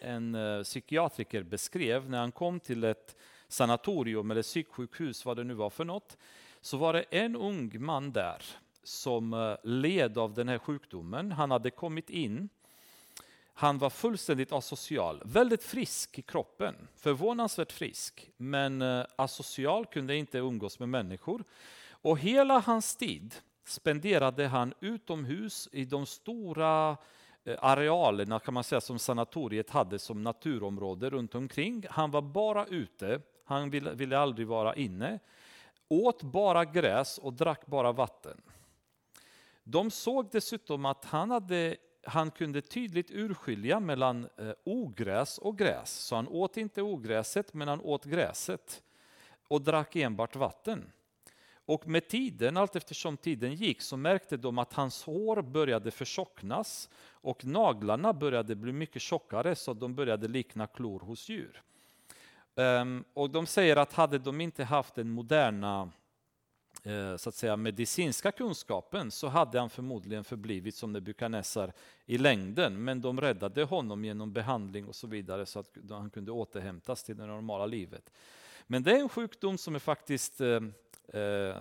Speaker 1: en eh, psykiatriker beskrev när han kom till ett sanatorium eller psyksjukhus, vad det nu var för något. Så var det en ung man där som eh, led av den här sjukdomen. Han hade kommit in. Han var fullständigt asocial, väldigt frisk i kroppen, förvånansvärt frisk, men eh, asocial, kunde inte umgås med människor. Och hela hans tid spenderade han utomhus i de stora eh, arealerna kan man säga som sanatoriet hade som naturområde runt omkring. Han var bara ute, han ville, ville aldrig vara inne, åt bara gräs och drack bara vatten. De såg dessutom att han, hade, han kunde tydligt urskilja mellan eh, ogräs och gräs. Så han åt inte ogräset, men han åt gräset och drack enbart vatten. Och med tiden, allt eftersom tiden gick, så märkte de att hans hår började förtjocknas och naglarna började bli mycket tjockare så de började likna klor hos djur. Ehm, och de säger att hade de inte haft den moderna Eh, så att säga, medicinska kunskapen så hade han förmodligen förblivit som Nebukadnessar i längden. Men de räddade honom genom behandling och så vidare så att han kunde återhämtas till det normala livet. Men det är en sjukdom som är faktiskt eh, eh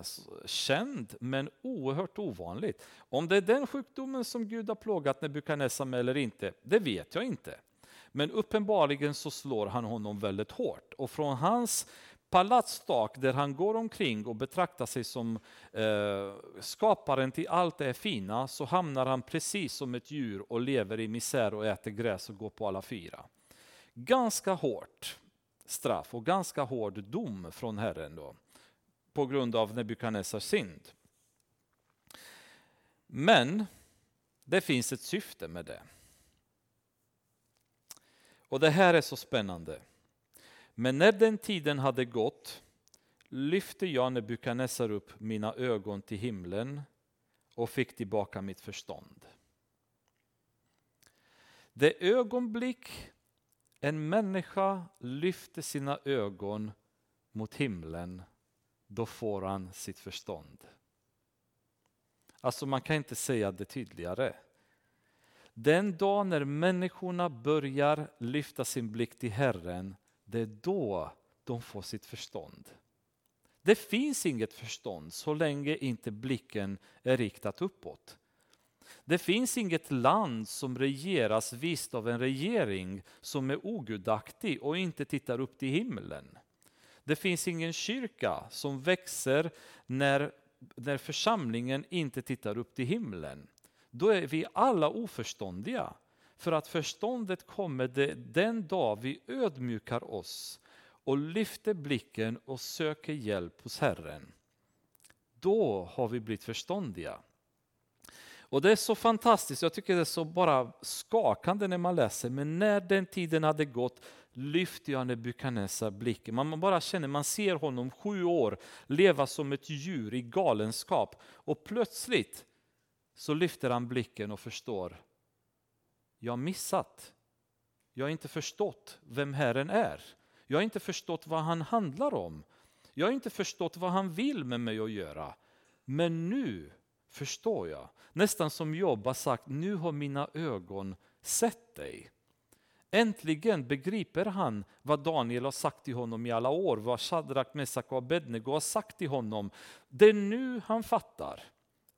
Speaker 1: känd men oerhört ovanligt. Om det är den sjukdomen som Gud har plågat Nebukadnessar med eller inte, det vet jag inte. Men uppenbarligen så slår han honom väldigt hårt och från hans palatstak där han går omkring och betraktar sig som eh, skaparen till allt det fina så hamnar han precis som ett djur och lever i misär och äter gräs och går på alla fyra. Ganska hårt straff och ganska hård dom från Herren. Då på grund av Nebukadnessars synd. Men det finns ett syfte med det. Och det här är så spännande. Men när den tiden hade gått lyfte jag Nebukadnessar upp mina ögon till himlen och fick tillbaka mitt förstånd. Det ögonblick en människa lyfter sina ögon mot himlen då får han sitt förstånd. Alltså man kan inte säga det tydligare. Den dag när människorna börjar lyfta sin blick till Herren, det är då de får sitt förstånd. Det finns inget förstånd så länge inte blicken är riktad uppåt. Det finns inget land som regeras visst av en regering som är ogudaktig och inte tittar upp till himlen. Det finns ingen kyrka som växer när, när församlingen inte tittar upp till himlen. Då är vi alla oförståndiga. För att förståndet kommer det, den dag vi ödmjukar oss och lyfter blicken och söker hjälp hos Herren. Då har vi blivit förståndiga. Och det är så fantastiskt, jag tycker det är så bara skakande när man läser, men när den tiden hade gått lyfte jag Nebukadnessar blicken. Man bara känner, man ser honom sju år leva som ett djur i galenskap och plötsligt så lyfter han blicken och förstår, jag har missat. Jag har inte förstått vem Herren är. Jag har inte förstått vad han handlar om. Jag har inte förstått vad han vill med mig att göra. Men nu förstår jag. Nästan som Job har sagt, nu har mina ögon sett dig. Äntligen begriper han vad Daniel har sagt till honom i alla år, vad Shadrach, Mesak och Abednego har sagt till honom. Det är nu han fattar,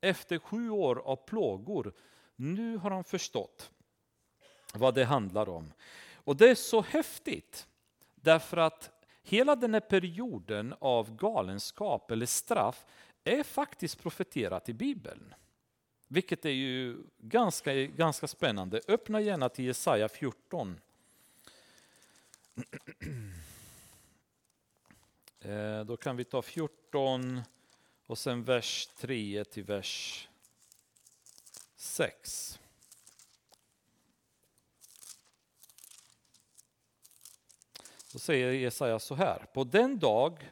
Speaker 1: efter sju år av plågor, nu har han förstått vad det handlar om. Och det är så häftigt, därför att hela den här perioden av galenskap eller straff är faktiskt profeterat i Bibeln. Vilket är ju ganska, ganska spännande. Öppna gärna till Jesaja 14. Eh, då kan vi ta 14 och sen vers 3 till vers 6. Så säger Jesaja så här. På den dag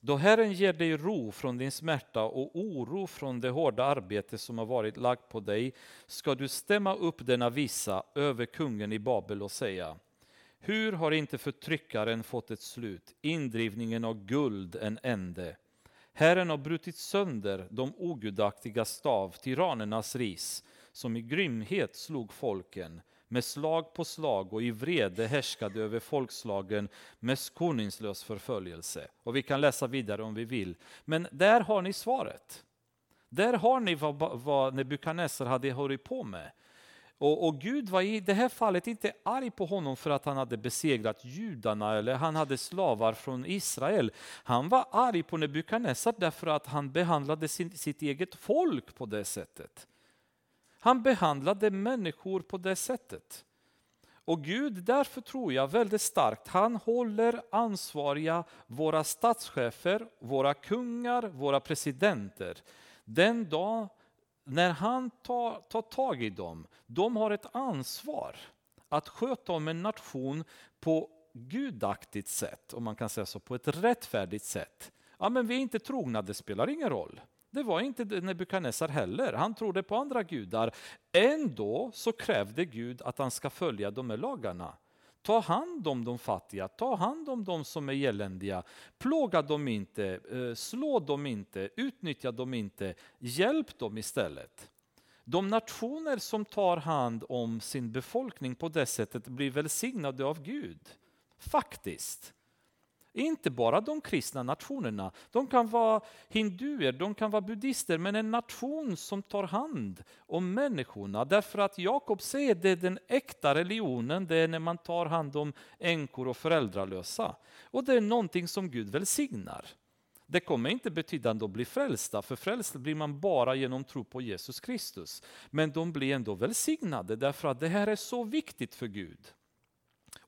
Speaker 1: då Herren ger dig ro från din smärta och oro från det hårda arbete som har varit lagt på dig ska du stämma upp denna visa över kungen i Babel och säga Hur har inte förtryckaren fått ett slut, indrivningen av guld en ände? Herren har brutit sönder de ogudaktiga stav, tyrannernas ris, som i grymhet slog folken med slag på slag och i vrede härskade över folkslagen med skoningslös förföljelse. Och vi kan läsa vidare om vi vill. Men där har ni svaret. Där har ni vad, vad Nebukadnessar hade hållit på med. Och, och, Gud var i det här fallet inte arg på honom för att han hade besegrat judarna eller han hade slavar från Israel. Han var arg på Nebukadnessar därför att han behandlade sin, sitt eget folk på det sättet. Han behandlade människor på det sättet. Och Gud, därför tror jag väldigt starkt, han håller ansvariga våra statschefer, våra kungar, våra presidenter. Den dag när han tar, tar tag i dem, de har ett ansvar att sköta om en nation på gudaktigt sätt, om man kan säga så, på ett rättfärdigt sätt. Ja, men vi är inte trogna, det spelar ingen roll. Det var inte Nebukadnessar heller. Han trodde på andra gudar. Ändå så krävde Gud att han ska följa de här lagarna. Ta hand om de fattiga, ta hand om de som är eländiga. Plåga dem inte, eh, slå dem inte, utnyttja dem inte. Hjälp dem istället. De nationer som tar hand om sin befolkning på det sättet blir välsignade av Gud. Faktiskt. Inte bara de kristna nationerna. De kan vara hinduer, de kan vara buddister, men en nation som tar hand om människorna. Därför att Jakob säger det är den äkta religionen, det är när man tar hand om änkor och föräldralösa. Och det är någonting som Gud välsignar. Det kommer inte betyda att de blir frälsta, för frälst blir man bara genom tro på Jesus Kristus. Men de blir ändå välsignade därför att det här är så viktigt för Gud.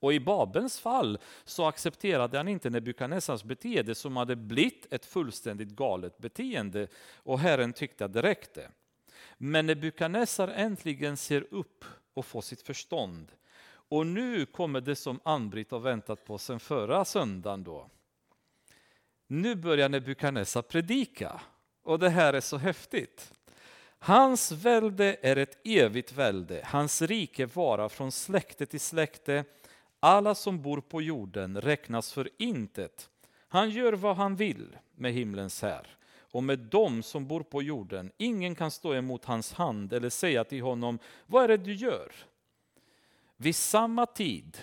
Speaker 1: Och i Babens fall så accepterade han inte Nebukadnessars beteende som hade blivit ett fullständigt galet beteende och Herren tyckte att det räckte. Men Nebukadnessar äntligen ser upp och får sitt förstånd. Och nu kommer det som Ann-Britt har väntat på sedan förra söndagen. Då. Nu börjar Nebukadnessar predika och det här är så häftigt. Hans välde är ett evigt välde, hans rike varar från släkte till släkte alla som bor på jorden räknas för intet. Han gör vad han vill med himlens här och med dem som bor på jorden. Ingen kan stå emot hans hand eller säga till honom, vad är det du gör? Vid samma tid,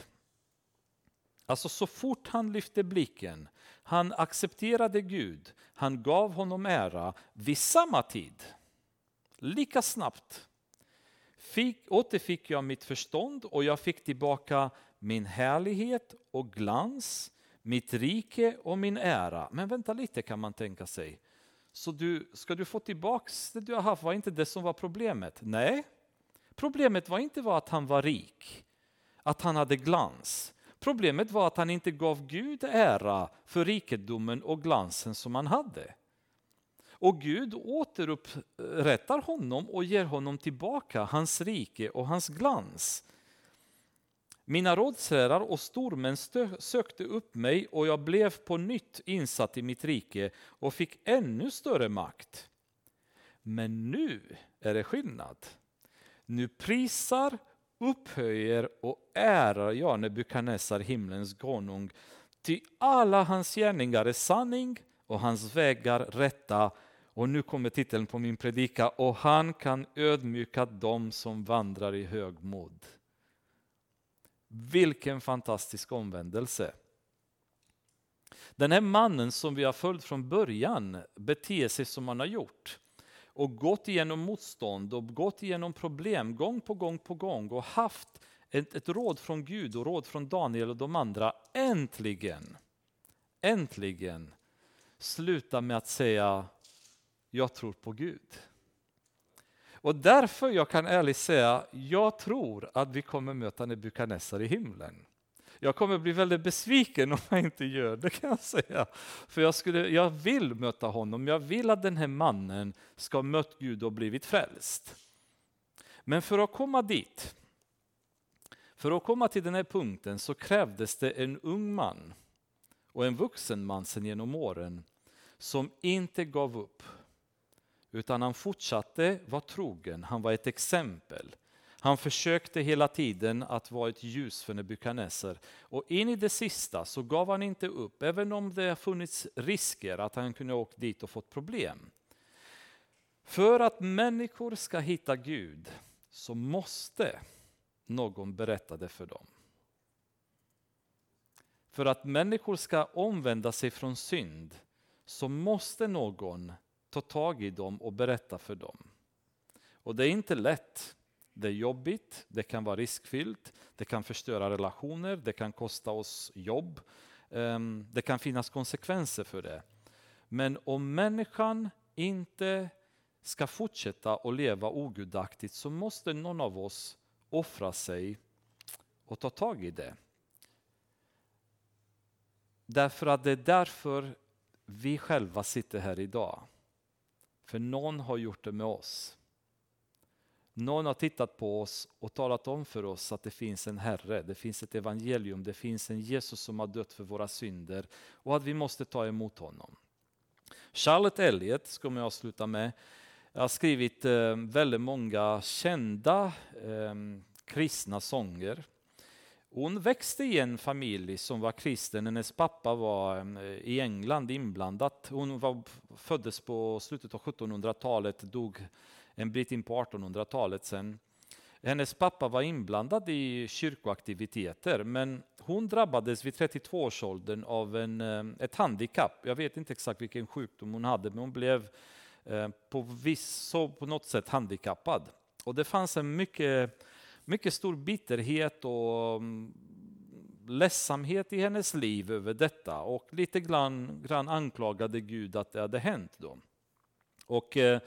Speaker 1: alltså så fort han lyfte blicken, han accepterade Gud, han gav honom ära, vid samma tid, lika snabbt, fick, återfick jag mitt förstånd och jag fick tillbaka min härlighet och glans, mitt rike och min ära. Men vänta lite kan man tänka sig. Så du, ska du få tillbaks det du har haft var inte det som var problemet? Nej, problemet var inte att han var rik, att han hade glans. Problemet var att han inte gav Gud ära för rikedomen och glansen som han hade. Och Gud återupprättar honom och ger honom tillbaka hans rike och hans glans. Mina rådsherrar och stormän sökte upp mig och jag blev på nytt insatt i mitt rike och fick ännu större makt. Men nu är det skillnad. Nu prisar, upphöjer och ärar jag Nebukadnessar himlens konung. Ty alla hans gärningar är sanning och hans vägar rätta. Och nu kommer titeln på min predika. Och han kan ödmjuka dem som vandrar i högmod. Vilken fantastisk omvändelse. Den här mannen som vi har följt från början beter sig som han har gjort och gått igenom motstånd och gått igenom problem gång på gång på gång och haft ett, ett råd från Gud och råd från Daniel och de andra. Äntligen, äntligen sluta med att säga jag tror på Gud. Och därför jag kan ärligt säga, jag tror att vi kommer möta Nebukadnessar i himlen. Jag kommer bli väldigt besviken om jag inte gör det kan jag säga. För jag, skulle, jag vill möta honom, jag vill att den här mannen ska ha mött Gud och blivit frälst. Men för att komma dit, för att komma till den här punkten så krävdes det en ung man och en vuxen man sen genom åren som inte gav upp. Utan han fortsatte vara trogen, han var ett exempel. Han försökte hela tiden att vara ett ljus för Nebukadnessar. Och in i det sista så gav han inte upp, även om det funnits risker att han kunde ha åkt dit och fått problem. För att människor ska hitta Gud så måste någon berätta det för dem. För att människor ska omvända sig från synd så måste någon ta tag i dem och berätta för dem. Och det är inte lätt. Det är jobbigt, det kan vara riskfyllt, det kan förstöra relationer, det kan kosta oss jobb. Ehm, det kan finnas konsekvenser för det. Men om människan inte ska fortsätta att leva ogudaktigt så måste någon av oss offra sig och ta tag i det. Därför att det är därför vi själva sitter här idag. För någon har gjort det med oss. Någon har tittat på oss och talat om för oss att det finns en Herre, det finns ett evangelium, det finns en Jesus som har dött för våra synder och att vi måste ta emot honom. Charlotte Elliot ska jag avsluta med. Har skrivit eh, väldigt många kända eh, kristna sånger. Hon växte i en familj som var kristen. Hennes pappa var eh, i England inblandat. Hon var, föddes på slutet av 1700-talet, dog en bit in på 1800-talet sen. Hennes pappa var inblandad i kyrkoaktiviteter men hon drabbades vid 32-årsåldern av en, eh, ett handikapp. Jag vet inte exakt vilken sjukdom hon hade men hon blev eh, på, viss, på något sätt handikappad. Och det fanns en mycket, mycket stor bitterhet och mm, ledsamhet i hennes liv över detta och lite grann, grann anklagade Gud att det hade hänt. Då. Och, eh,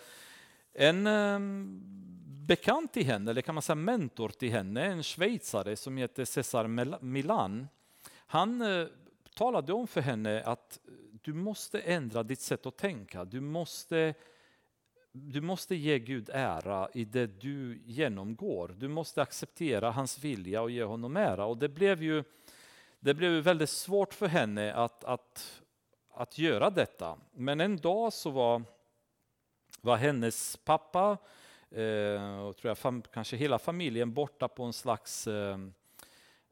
Speaker 1: en mm, bekant till henne, eller kan man säga mentor till henne, en schweizare som heter Cesar Milan. Han eh, talade om för henne att du måste ändra ditt sätt att tänka. Du måste, du måste ge Gud ära i det du genomgår. Du måste acceptera hans vilja och ge honom ära. Och det blev ju det blev väldigt svårt för henne att, att, att göra detta. Men en dag så var var hennes pappa eh, och tror jag fam, kanske hela familjen borta på en slags eh,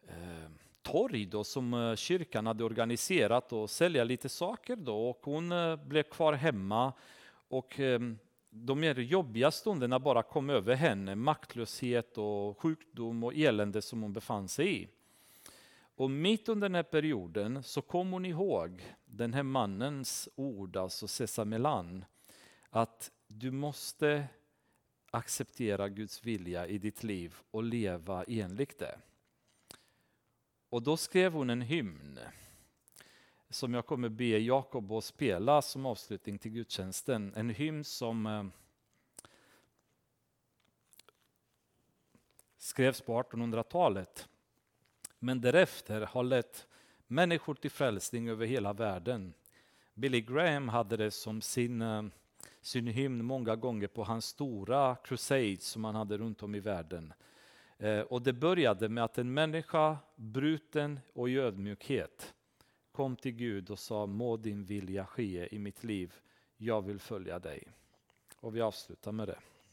Speaker 1: eh, torg då, som eh, kyrkan hade organiserat och sälja lite saker då och hon eh, blev kvar hemma och eh, de mer jobbiga stunderna bara kom över henne, maktlöshet och sjukdom och elände som hon befann sig i. Och mitt under den här perioden så kom hon ihåg den här mannens ord, alltså Cesar Melan, att du måste acceptera Guds vilja i ditt liv och leva enligt det. Och då skrev hon en hymn som jag kommer be Jakob att spela som avslutning till gudstjänsten. En hymn som eh, skrevs på 1800-talet men därefter har lett människor till frälsning över hela världen. Billy Graham hade det som sin eh, sin hymn många gånger på hans stora crusades som han hade runt om i världen. Eh, och det började med att en människa bruten och i ödmjukhet kom till Gud och sa må din vilja ske i mitt liv, jag vill följa dig. Och vi avslutar med det.